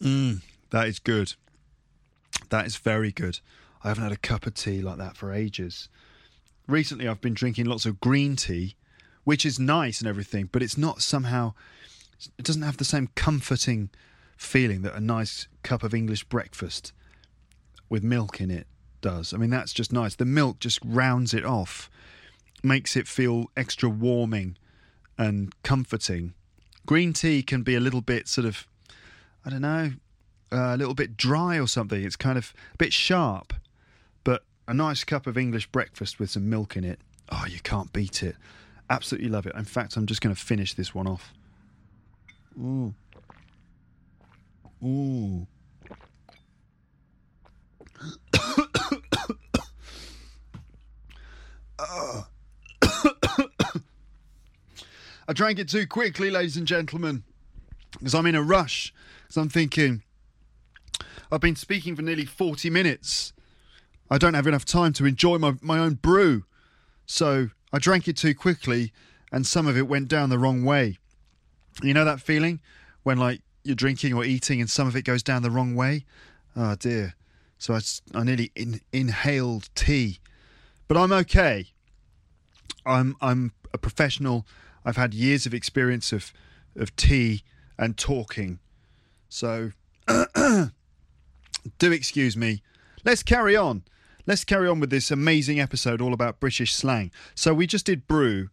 S1: Mm, that is good. That is very good. I haven't had a cup of tea like that for ages. Recently, I've been drinking lots of green tea, which is nice and everything, but it's not somehow, it doesn't have the same comforting feeling that a nice cup of English breakfast with milk in it does. I mean, that's just nice. The milk just rounds it off, makes it feel extra warming and comforting. Green tea can be a little bit sort of I don't know, uh, a little bit dry or something. It's kind of a bit sharp, but a nice cup of English breakfast with some milk in it. Oh, you can't beat it. Absolutely love it. In fact, I'm just going to finish this one off. Ooh. Ooh. [coughs] I drank it too quickly, ladies and gentlemen, because I'm in a rush. So I'm thinking, I've been speaking for nearly 40 minutes. I don't have enough time to enjoy my, my own brew. So I drank it too quickly, and some of it went down the wrong way. You know that feeling when like you're drinking or eating and some of it goes down the wrong way? Oh dear. So I, I nearly in, inhaled tea, but I'm okay. I'm I'm a professional. I've had years of experience of of tea and talking. So [clears throat] do excuse me. Let's carry on. Let's carry on with this amazing episode all about British slang. So we just did brew.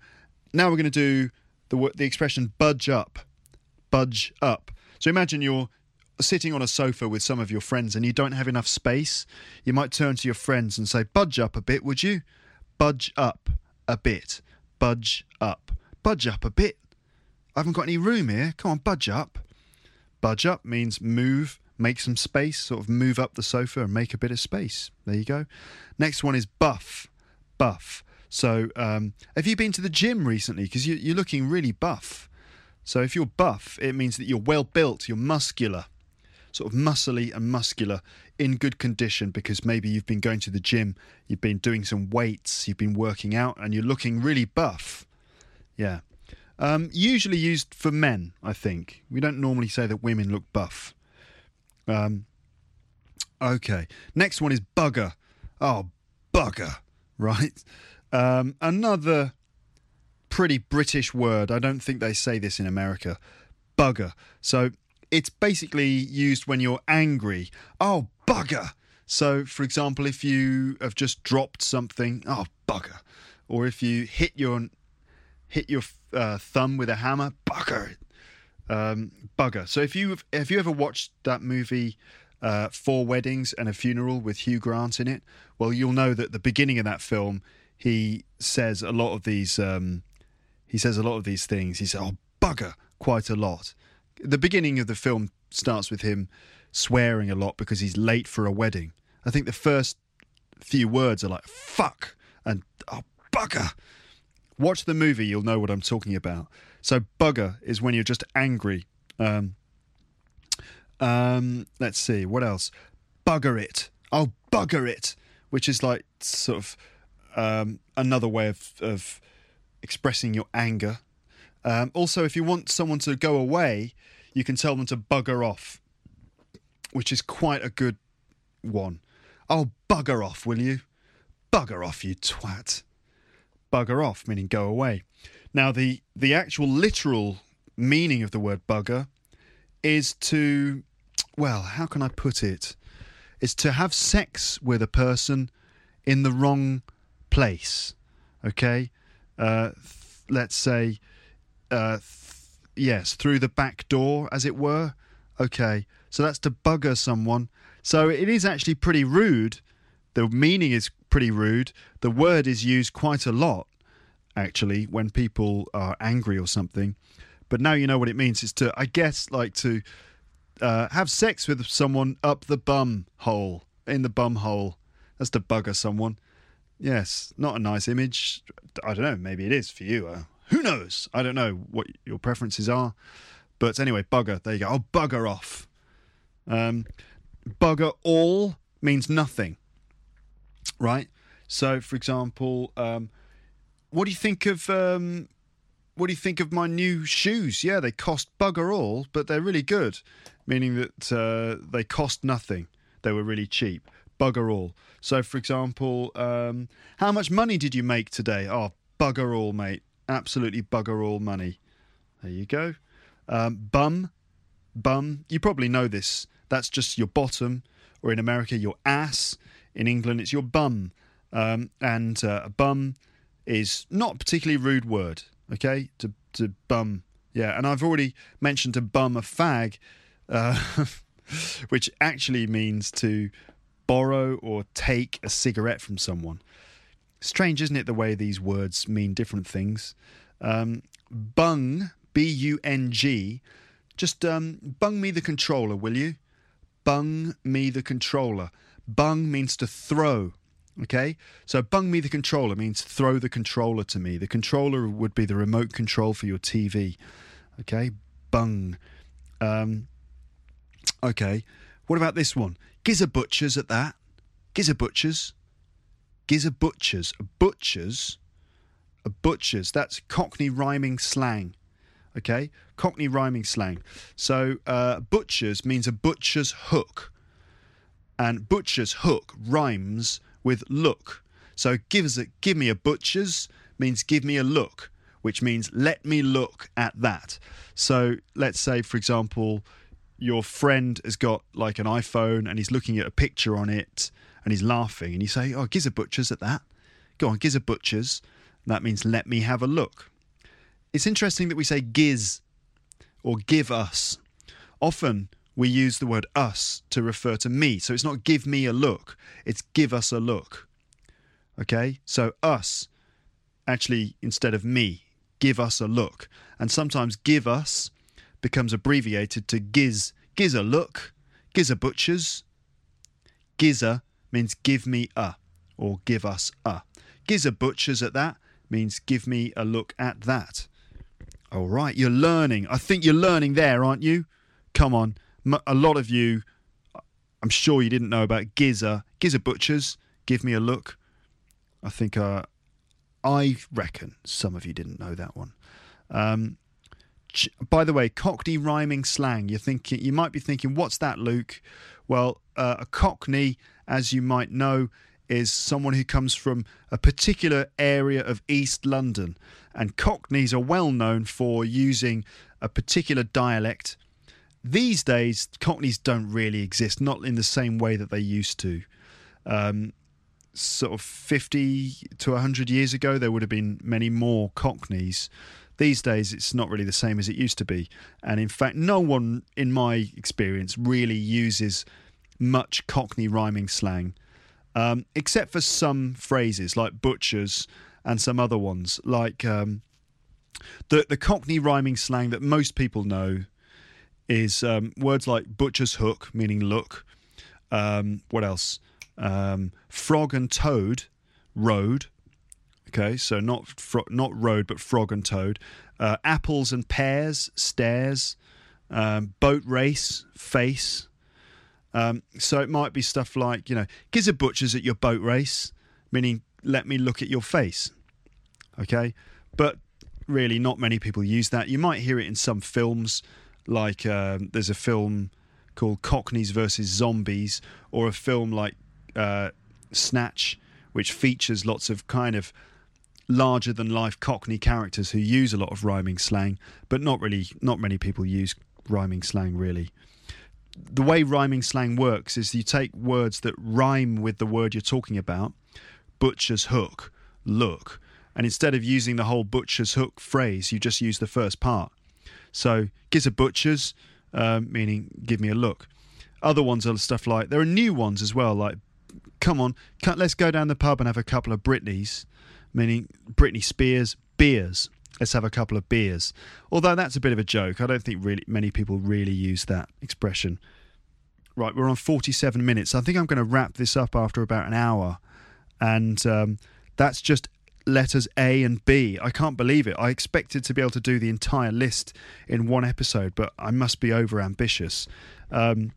S1: Now we're going to do the the expression budge up. Budge up. So imagine you're sitting on a sofa with some of your friends and you don't have enough space. You might turn to your friends and say, "Budge up a bit, would you? Budge up a bit. Budge up. Budge up a bit. I haven't got any room here. Come on, budge up." Budge up means move, make some space, sort of move up the sofa and make a bit of space. There you go. Next one is buff. Buff. So, um, have you been to the gym recently? Because you, you're looking really buff. So, if you're buff, it means that you're well built, you're muscular, sort of muscly and muscular, in good condition because maybe you've been going to the gym, you've been doing some weights, you've been working out, and you're looking really buff. Yeah. Um, usually used for men, I think. We don't normally say that women look buff. Um, okay. Next one is bugger. Oh, bugger. Right. Um, another pretty British word. I don't think they say this in America. Bugger. So it's basically used when you're angry. Oh, bugger. So, for example, if you have just dropped something, oh, bugger. Or if you hit your hit your uh, thumb with a hammer, bugger, um, bugger. So if you have you ever watched that movie, uh, Four Weddings and a Funeral with Hugh Grant in it, well, you'll know that the beginning of that film, he says a lot of these. Um, he says a lot of these things. He says, "Oh, bugger," quite a lot. The beginning of the film starts with him swearing a lot because he's late for a wedding. I think the first few words are like "fuck" and "oh, bugger." Watch the movie, you'll know what I'm talking about. So, bugger is when you're just angry. Um, um, let's see, what else? Bugger it. Oh, bugger it, which is like sort of um, another way of, of expressing your anger. Um, also, if you want someone to go away, you can tell them to bugger off, which is quite a good one. Oh, bugger off, will you? Bugger off, you twat bugger off, meaning go away. Now, the, the actual literal meaning of the word bugger is to, well, how can I put it? Is to have sex with a person in the wrong place. Okay? Uh, th- let's say, uh, th- yes, through the back door, as it were. Okay, so that's to bugger someone. So it is actually pretty rude. The meaning is pretty rude. The word is used quite a lot, actually, when people are angry or something. But now you know what it means. It's to, I guess, like to uh, have sex with someone up the bum hole, in the bum hole. That's to bugger someone. Yes, not a nice image. I don't know. Maybe it is for you. Uh, who knows? I don't know what your preferences are. But anyway, bugger. There you go. Oh, bugger off. Um, bugger all means nothing right? So, for example, um, what do you think of um, what do you think of my new shoes? Yeah, they cost bugger all, but they're really good, meaning that uh, they cost nothing. They were really cheap. Bugger all. So, for example, um, how much money did you make today? Oh, bugger all, mate. Absolutely bugger all money. There you go. Um, bum, bum. You probably know this. That's just your bottom, or in America, your ass. In England, it's your bum. Um, and uh, a bum is not a particularly rude word, okay? To, to bum. Yeah, and I've already mentioned to bum a fag, uh, [laughs] which actually means to borrow or take a cigarette from someone. Strange, isn't it, the way these words mean different things? Um, bung, B U N G, just um, bung me the controller, will you? Bung me the controller. Bung means to throw. Okay, so bung me the controller means throw the controller to me. The controller would be the remote control for your TV. Okay, bung. Um, okay, what about this one? Giz a butchers at that. Giz a butchers. Giz a butchers. Butchers a butcher's. That's Cockney rhyming slang. Okay, Cockney rhyming slang. So uh, butcher's means a butcher's hook, and butcher's hook rhymes with look. So give us a, give me a butcher's means give me a look, which means let me look at that. So let's say, for example, your friend has got like an iPhone and he's looking at a picture on it and he's laughing, and you say, "Oh, giz a butcher's at that." Go on, giz a butcher's. That means let me have a look. It's interesting that we say giz or give us. Often we use the word us to refer to me. So it's not give me a look, it's give us a look. Okay? So us, actually, instead of me, give us a look. And sometimes give us becomes abbreviated to giz. Giz a look, giz a butcher's. Gizza means give me a or give us a. Giz a butcher's at that means give me a look at that. All right, you're learning. I think you're learning there, aren't you? Come on. A lot of you, I'm sure you didn't know about Gizza. Gizza Butchers, give me a look. I think, uh, I reckon some of you didn't know that one. Um, by the way, Cockney rhyming slang. You're thinking, you might be thinking, what's that, Luke? Well, uh, a Cockney, as you might know, is someone who comes from a particular area of East London. And Cockneys are well known for using a particular dialect. These days, Cockneys don't really exist, not in the same way that they used to. Um, sort of 50 to 100 years ago, there would have been many more Cockneys. These days, it's not really the same as it used to be. And in fact, no one, in my experience, really uses much Cockney rhyming slang um, except for some phrases like butchers and some other ones, like um, the the Cockney rhyming slang that most people know is um, words like butcher's hook, meaning look. Um, what else? Um, frog and toad, road. Okay, so not fro- not road, but frog and toad. Uh, apples and pears, stairs. Um, boat race, face. Um, so it might be stuff like, you know, giz a butcher's at your boat race, meaning let me look at your face. Okay. But really, not many people use that. You might hear it in some films, like um, there's a film called Cockneys versus Zombies, or a film like uh, Snatch, which features lots of kind of larger than life Cockney characters who use a lot of rhyming slang, but not really, not many people use rhyming slang really the way rhyming slang works is you take words that rhyme with the word you're talking about, butcher's hook, look, and instead of using the whole butcher's hook phrase, you just use the first part. So, gives a butcher's, uh, meaning give me a look. Other ones are stuff like, there are new ones as well, like, come on, let's go down the pub and have a couple of Britneys, meaning Britney Spears beers let's have a couple of beers. Although that's a bit of a joke. I don't think really many people really use that expression. Right, we're on 47 minutes. I think I'm going to wrap this up after about an hour. And um, that's just letters A and B. I can't believe it. I expected to be able to do the entire list in one episode, but I must be over ambitious. Um,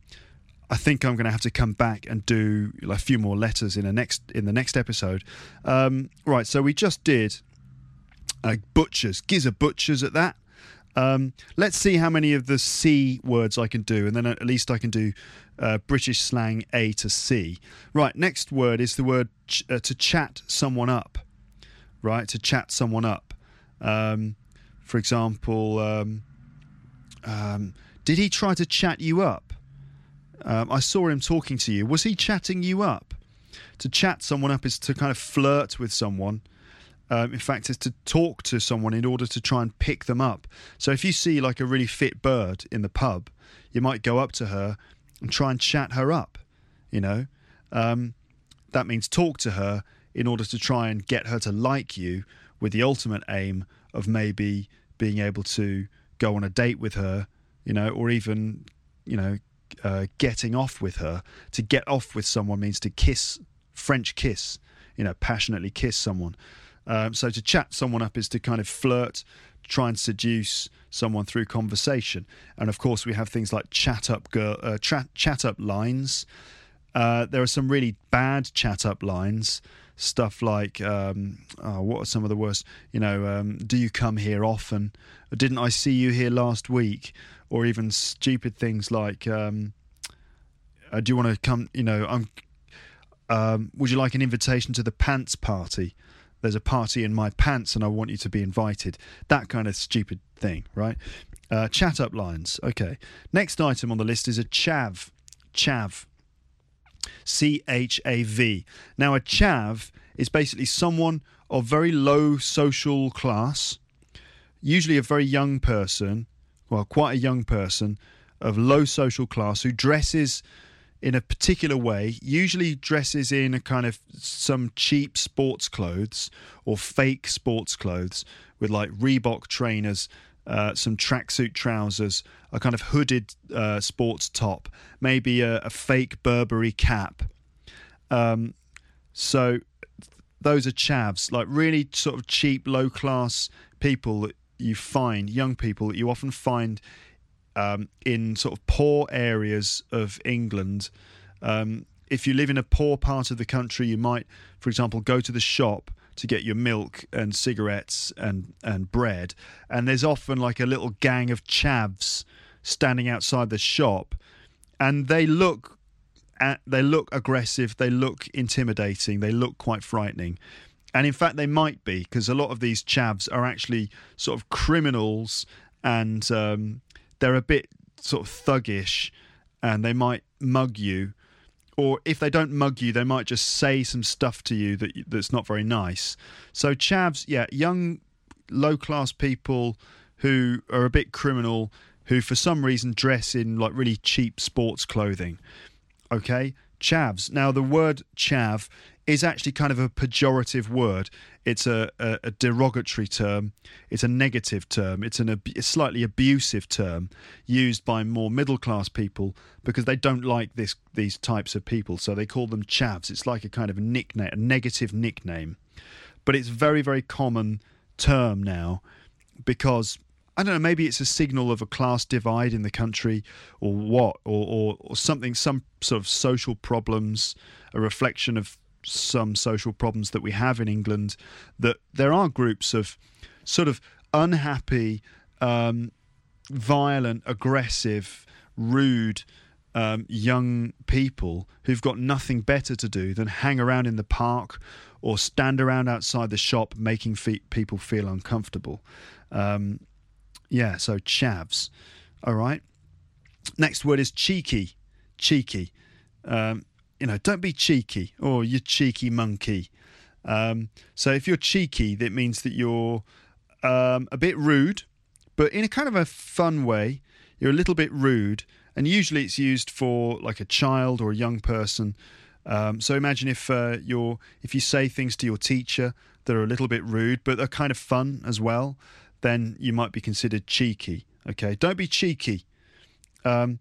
S1: I think I'm going to have to come back and do a few more letters in the next in the next episode. Um, right, so we just did uh, butchers, giz a butchers at that. Um, let's see how many of the C words I can do, and then at least I can do uh, British slang A to C. Right, next word is the word ch- uh, to chat someone up. Right, to chat someone up. Um, for example, um, um did he try to chat you up? Um, I saw him talking to you. Was he chatting you up? To chat someone up is to kind of flirt with someone um, in fact, is to talk to someone in order to try and pick them up. So if you see like a really fit bird in the pub, you might go up to her and try and chat her up. You know, um, that means talk to her in order to try and get her to like you, with the ultimate aim of maybe being able to go on a date with her. You know, or even you know uh, getting off with her. To get off with someone means to kiss, French kiss, you know, passionately kiss someone. Um, so to chat someone up is to kind of flirt, try and seduce someone through conversation. And of course, we have things like chat up girl, uh, chat, chat up lines. Uh, there are some really bad chat up lines. Stuff like, um, oh, what are some of the worst? You know, um, do you come here often? Didn't I see you here last week? Or even stupid things like, um, uh, do you want to come? You know, I'm. Um, would you like an invitation to the pants party? There's a party in my pants, and I want you to be invited. That kind of stupid thing, right? Uh, chat up lines. Okay. Next item on the list is a chav. Chav. C H A V. Now, a chav is basically someone of very low social class, usually a very young person, well, quite a young person of low social class who dresses in a particular way, usually dresses in a kind of some cheap sports clothes or fake sports clothes with like Reebok trainers, uh, some tracksuit trousers, a kind of hooded uh, sports top, maybe a, a fake Burberry cap. Um, so those are chavs, like really sort of cheap, low class people that you find, young people that you often find um, in sort of poor areas of England. Um, if you live in a poor part of the country, you might, for example, go to the shop to get your milk and cigarettes and, and bread. And there's often like a little gang of chavs standing outside the shop. And they look at, they look aggressive, they look intimidating, they look quite frightening. And in fact, they might be because a lot of these chavs are actually sort of criminals and um, they're a bit sort of thuggish and they might mug you or if they don't mug you they might just say some stuff to you that that's not very nice. So chavs yeah young low class people who are a bit criminal who for some reason dress in like really cheap sports clothing okay chavs now the word chav is actually kind of a pejorative word. It's a, a, a derogatory term. It's a negative term. It's an a slightly abusive term used by more middle class people because they don't like this these types of people. So they call them chavs. It's like a kind of nickname, a negative nickname. But it's very very common term now because I don't know, maybe it's a signal of a class divide in the country or what, or, or, or, something, some sort of social problems, a reflection of some social problems that we have in England, that there are groups of sort of unhappy, um, violent, aggressive, rude um, young people who've got nothing better to do than hang around in the park or stand around outside the shop making fe- people feel uncomfortable. Um, yeah, so chavs. All right. Next word is cheeky. Cheeky. Um, you know, don't be cheeky or oh, you cheeky monkey. Um, so if you're cheeky, that means that you're um, a bit rude, but in a kind of a fun way. You're a little bit rude, and usually it's used for like a child or a young person. Um, so imagine if uh, you're if you say things to your teacher that are a little bit rude, but they're kind of fun as well, then you might be considered cheeky. Okay, don't be cheeky. Um,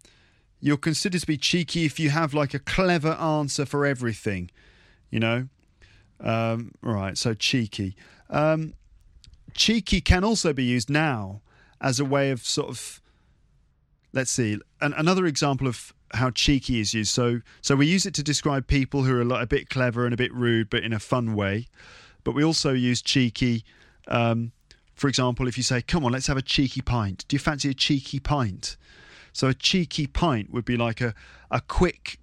S1: you're considered to be cheeky if you have like a clever answer for everything, you know? Um, right, so cheeky. Um, cheeky can also be used now as a way of sort of, let's see, an, another example of how cheeky is used. So, so we use it to describe people who are like a bit clever and a bit rude, but in a fun way. But we also use cheeky. Um, for example, if you say, "Come on, let's have a cheeky pint," do you fancy a cheeky pint? So a cheeky pint would be like a, a quick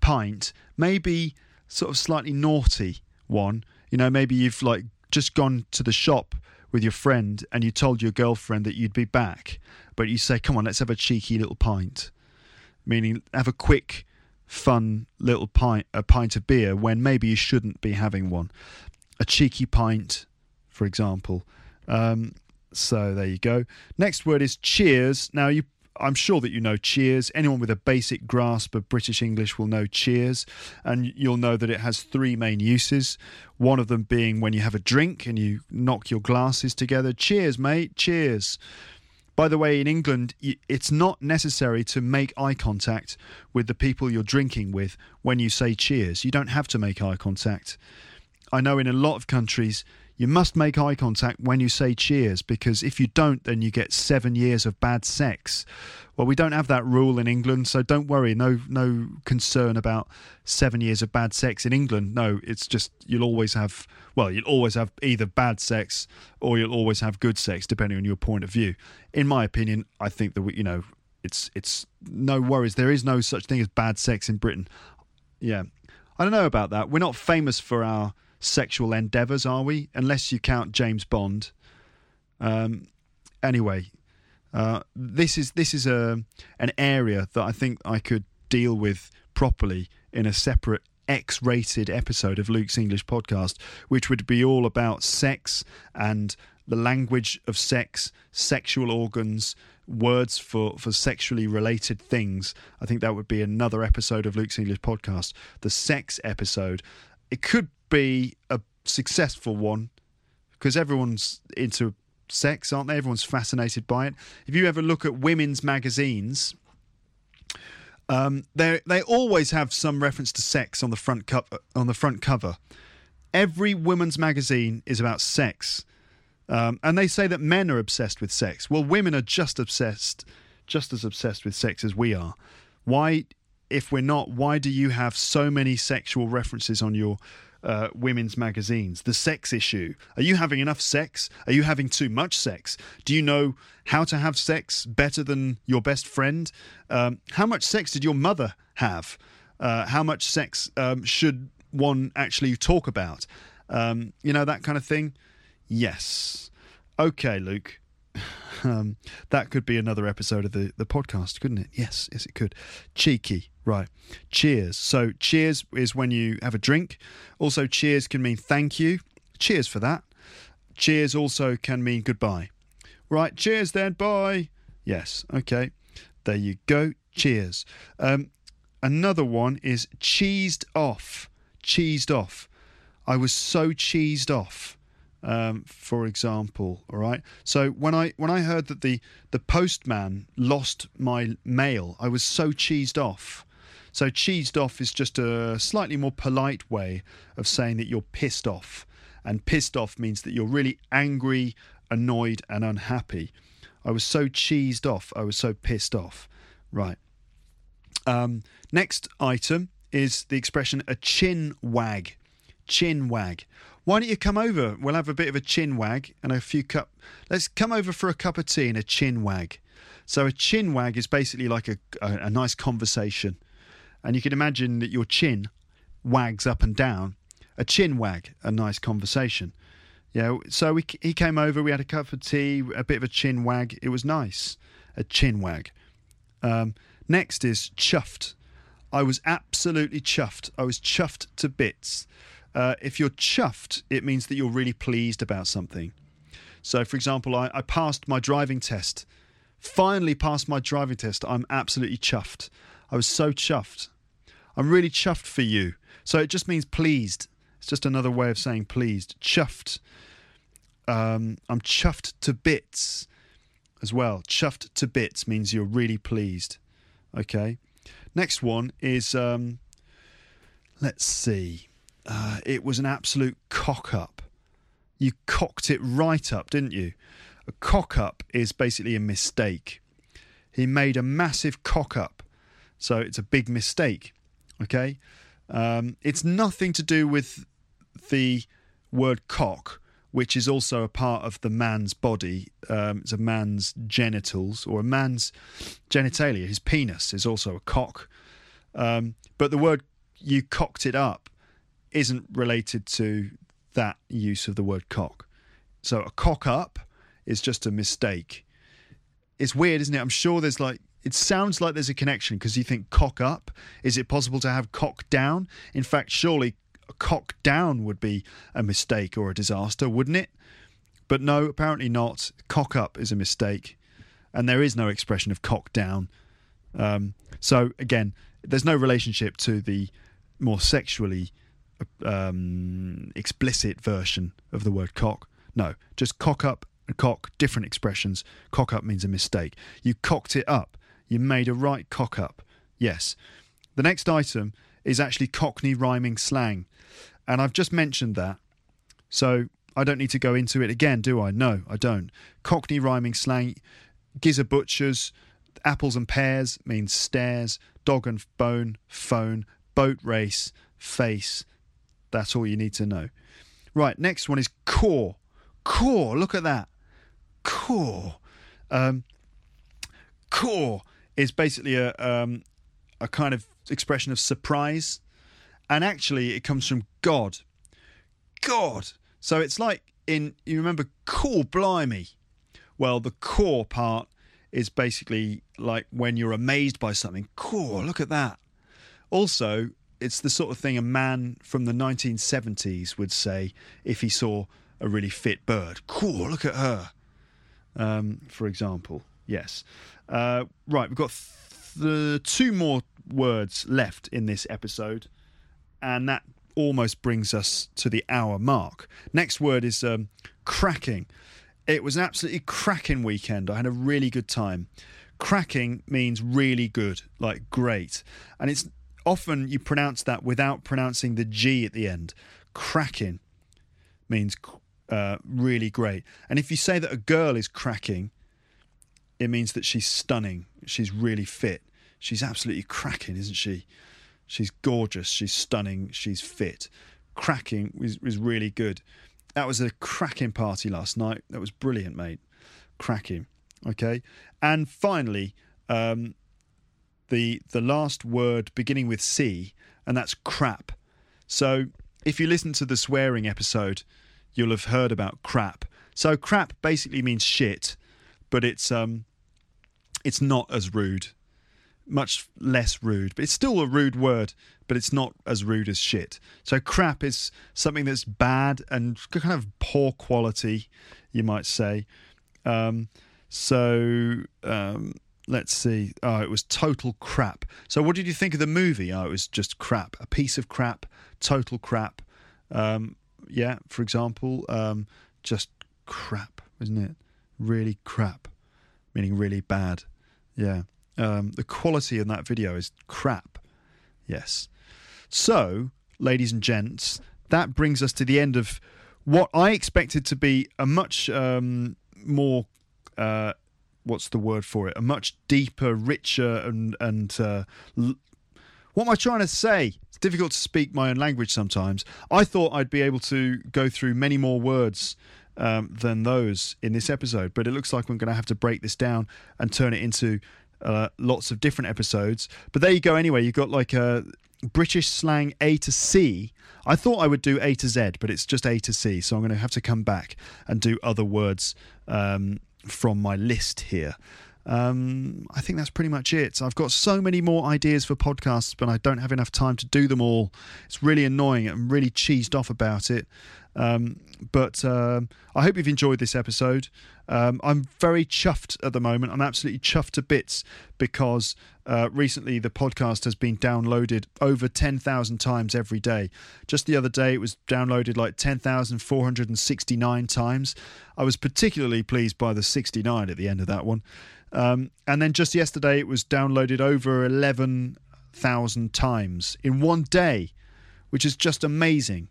S1: pint, maybe sort of slightly naughty one. You know, maybe you've like just gone to the shop with your friend and you told your girlfriend that you'd be back, but you say, "Come on, let's have a cheeky little pint," meaning have a quick, fun little pint, a pint of beer when maybe you shouldn't be having one. A cheeky pint, for example. Um, so there you go. Next word is cheers. Now you I'm sure that you know Cheers. Anyone with a basic grasp of British English will know Cheers, and you'll know that it has three main uses. One of them being when you have a drink and you knock your glasses together. Cheers, mate. Cheers. By the way, in England, it's not necessary to make eye contact with the people you're drinking with when you say cheers. You don't have to make eye contact. I know in a lot of countries you must make eye contact when you say cheers because if you don't, then you get seven years of bad sex. Well, we don't have that rule in England, so don't worry. No, no concern about seven years of bad sex in England. No, it's just you'll always have. Well, you'll always have either bad sex or you'll always have good sex, depending on your point of view. In my opinion, I think that we, you know, it's it's no worries. There is no such thing as bad sex in Britain. Yeah, I don't know about that. We're not famous for our sexual endeavours, are we? Unless you count James Bond. Um, anyway, uh, this is this is a an area that I think I could deal with properly in a separate X-rated episode of Luke's English podcast, which would be all about sex and the language of sex, sexual organs, words for, for sexually related things. I think that would be another episode of Luke's English podcast, the sex episode. It could be a successful one because everyone's into sex, aren't they? Everyone's fascinated by it. If you ever look at women's magazines, um, they they always have some reference to sex on the front cover. On the front cover, every women's magazine is about sex, um, and they say that men are obsessed with sex. Well, women are just obsessed, just as obsessed with sex as we are. Why, if we're not, why do you have so many sexual references on your uh, women's magazines. The sex issue. Are you having enough sex? Are you having too much sex? Do you know how to have sex better than your best friend? Um, how much sex did your mother have? Uh, how much sex um, should one actually talk about? Um, you know, that kind of thing? Yes. Okay, Luke. [laughs] Um, that could be another episode of the, the podcast, couldn't it? Yes, yes, it could. Cheeky. Right. Cheers. So, cheers is when you have a drink. Also, cheers can mean thank you. Cheers for that. Cheers also can mean goodbye. Right. Cheers then. Bye. Yes. Okay. There you go. Cheers. Um, another one is cheesed off. Cheesed off. I was so cheesed off. Um, for example, all right. So when I when I heard that the the postman lost my mail, I was so cheesed off. So cheesed off is just a slightly more polite way of saying that you're pissed off. And pissed off means that you're really angry, annoyed, and unhappy. I was so cheesed off. I was so pissed off. Right. Um, next item is the expression a chin wag. Chin wag. Why don't you come over? We'll have a bit of a chin wag and a few cup. Let's come over for a cup of tea and a chin wag. So a chin wag is basically like a, a, a nice conversation and you can imagine that your chin wags up and down. A chin wag, a nice conversation. Yeah, so we, he came over, we had a cup of tea, a bit of a chin wag. It was nice. A chin wag. Um, next is chuffed. I was absolutely chuffed. I was chuffed to bits. Uh, if you're chuffed, it means that you're really pleased about something. So, for example, I, I passed my driving test. Finally passed my driving test. I'm absolutely chuffed. I was so chuffed. I'm really chuffed for you. So it just means pleased. It's just another way of saying pleased. Chuffed. Um, I'm chuffed to bits as well. Chuffed to bits means you're really pleased. Okay. Next one is um, let's see. Uh, it was an absolute cock up. You cocked it right up, didn't you? A cock up is basically a mistake. He made a massive cock up so it's a big mistake. Okay. Um, it's nothing to do with the word cock, which is also a part of the man's body. Um, it's a man's genitals or a man's genitalia. His penis is also a cock. Um, but the word you cocked it up isn't related to that use of the word cock. So a cock up is just a mistake. It's weird, isn't it? I'm sure there's like it sounds like there's a connection because you think cock up. Is it possible to have cock down? In fact, surely cock down would be a mistake or a disaster, wouldn't it? But no, apparently not. Cock up is a mistake, and there is no expression of cock down. Um, so again, there's no relationship to the more sexually um, explicit version of the word cock. No, just cock up and cock, different expressions. Cock up means a mistake. You cocked it up. You made a right cock up. Yes. The next item is actually Cockney rhyming slang. And I've just mentioned that. So I don't need to go into it again, do I? No, I don't. Cockney rhyming slang, giz a butchers, apples and pears means stairs, dog and bone, phone, boat race, face. That's all you need to know. Right, next one is cor. Cor, look at that. Cor. Um, cor is basically a um, a kind of expression of surprise, and actually it comes from God. God. So it's like in you remember cor blimey. Well, the cor part is basically like when you're amazed by something. Cor, look at that. Also, it's the sort of thing a man from the 1970s would say if he saw a really fit bird. Cor, look at her. Um, for example, yes. Uh, right, we've got th- two more words left in this episode, and that almost brings us to the hour mark. Next word is um, cracking. It was an absolutely cracking weekend. I had a really good time. Cracking means really good, like great. And it's often you pronounce that without pronouncing the G at the end. Cracking means uh, really great. And if you say that a girl is cracking, it means that she's stunning. She's really fit. She's absolutely cracking, isn't she? She's gorgeous. She's stunning. She's fit. Cracking was, was really good. That was a cracking party last night. That was brilliant, mate. Cracking. Okay. And finally, um, the the last word beginning with C, and that's crap. So if you listen to the swearing episode, you'll have heard about crap. So crap basically means shit, but it's um it's not as rude. Much less rude, but it's still a rude word, but it's not as rude as shit. So crap is something that's bad and kind of poor quality, you might say. Um, so um, let's see. Oh, it was total crap. So, what did you think of the movie? Oh, it was just crap. A piece of crap. Total crap. Um, yeah, for example, um, just crap, isn't it? Really crap, meaning really bad. Yeah. Um, the quality in that video is crap. Yes. So, ladies and gents, that brings us to the end of what I expected to be a much um, more uh, what's the word for it? A much deeper, richer, and and uh, l- what am I trying to say? It's difficult to speak my own language sometimes. I thought I'd be able to go through many more words um, than those in this episode, but it looks like I'm going to have to break this down and turn it into uh, lots of different episodes. But there you go. Anyway, you've got like a British slang A to C. I thought I would do A to Z, but it's just A to C. So I'm going to have to come back and do other words um, from my list here. Um, I think that's pretty much it. I've got so many more ideas for podcasts, but I don't have enough time to do them all. It's really annoying. I'm really cheesed off about it. Um, but uh, I hope you've enjoyed this episode. Um, I'm very chuffed at the moment. I'm absolutely chuffed to bits because uh, recently the podcast has been downloaded over 10,000 times every day. Just the other day, it was downloaded like 10,469 times. I was particularly pleased by the 69 at the end of that one. Um, and then just yesterday, it was downloaded over 11,000 times in one day, which is just amazing.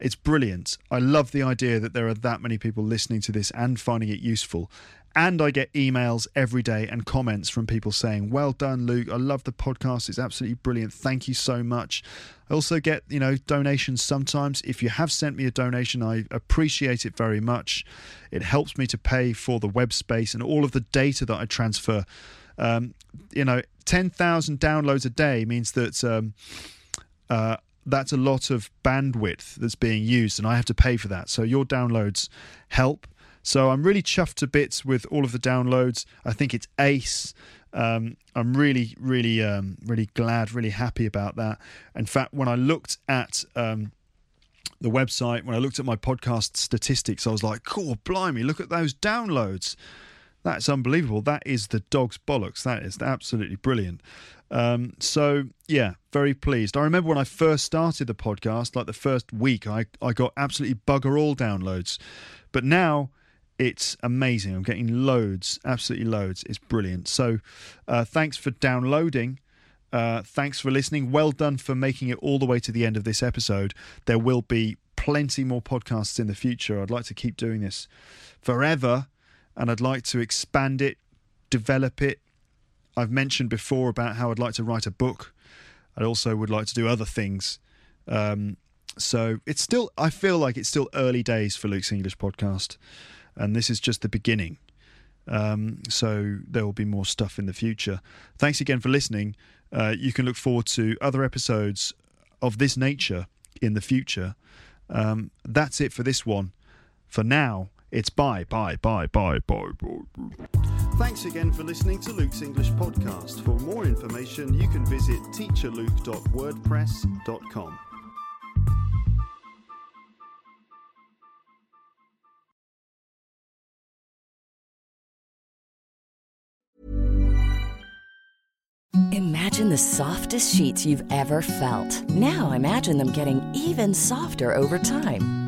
S1: It's brilliant. I love the idea that there are that many people listening to this and finding it useful. And I get emails every day and comments from people saying, Well done, Luke. I love the podcast. It's absolutely brilliant. Thank you so much. I also get, you know, donations sometimes. If you have sent me a donation, I appreciate it very much. It helps me to pay for the web space and all of the data that I transfer. Um, you know, 10,000 downloads a day means that. Um, uh, that's a lot of bandwidth that's being used, and I have to pay for that. So your downloads help. So I'm really chuffed to bits with all of the downloads. I think it's ace. Um, I'm really, really, um, really glad, really happy about that. In fact, when I looked at um, the website, when I looked at my podcast statistics, I was like, cor, blimey, look at those downloads. That's unbelievable. That is the dog's bollocks. That is absolutely brilliant. Um, so yeah, very pleased. I remember when I first started the podcast, like the first week, I, I got absolutely bugger all downloads. But now it's amazing. I'm getting loads, absolutely loads. It's brilliant. So uh, thanks for downloading. Uh, thanks for listening. Well done for making it all the way to the end of this episode. There will be plenty more podcasts in the future. I'd like to keep doing this forever and I'd like to expand it, develop it. I've mentioned before about how I'd like to write a book. I also would like to do other things. Um, so it's still, I feel like it's still early days for Luke's English podcast, and this is just the beginning. Um, so there will be more stuff in the future. Thanks again for listening. Uh, you can look forward to other episodes of this nature in the future. Um, that's it for this one. For now, it's bye, bye, bye, bye, bye, bye. Thanks again for listening to Luke's English podcast. For more information, you can visit teacherluke.wordpress.com.
S2: Imagine the softest sheets you've ever felt. Now imagine them getting even softer over time.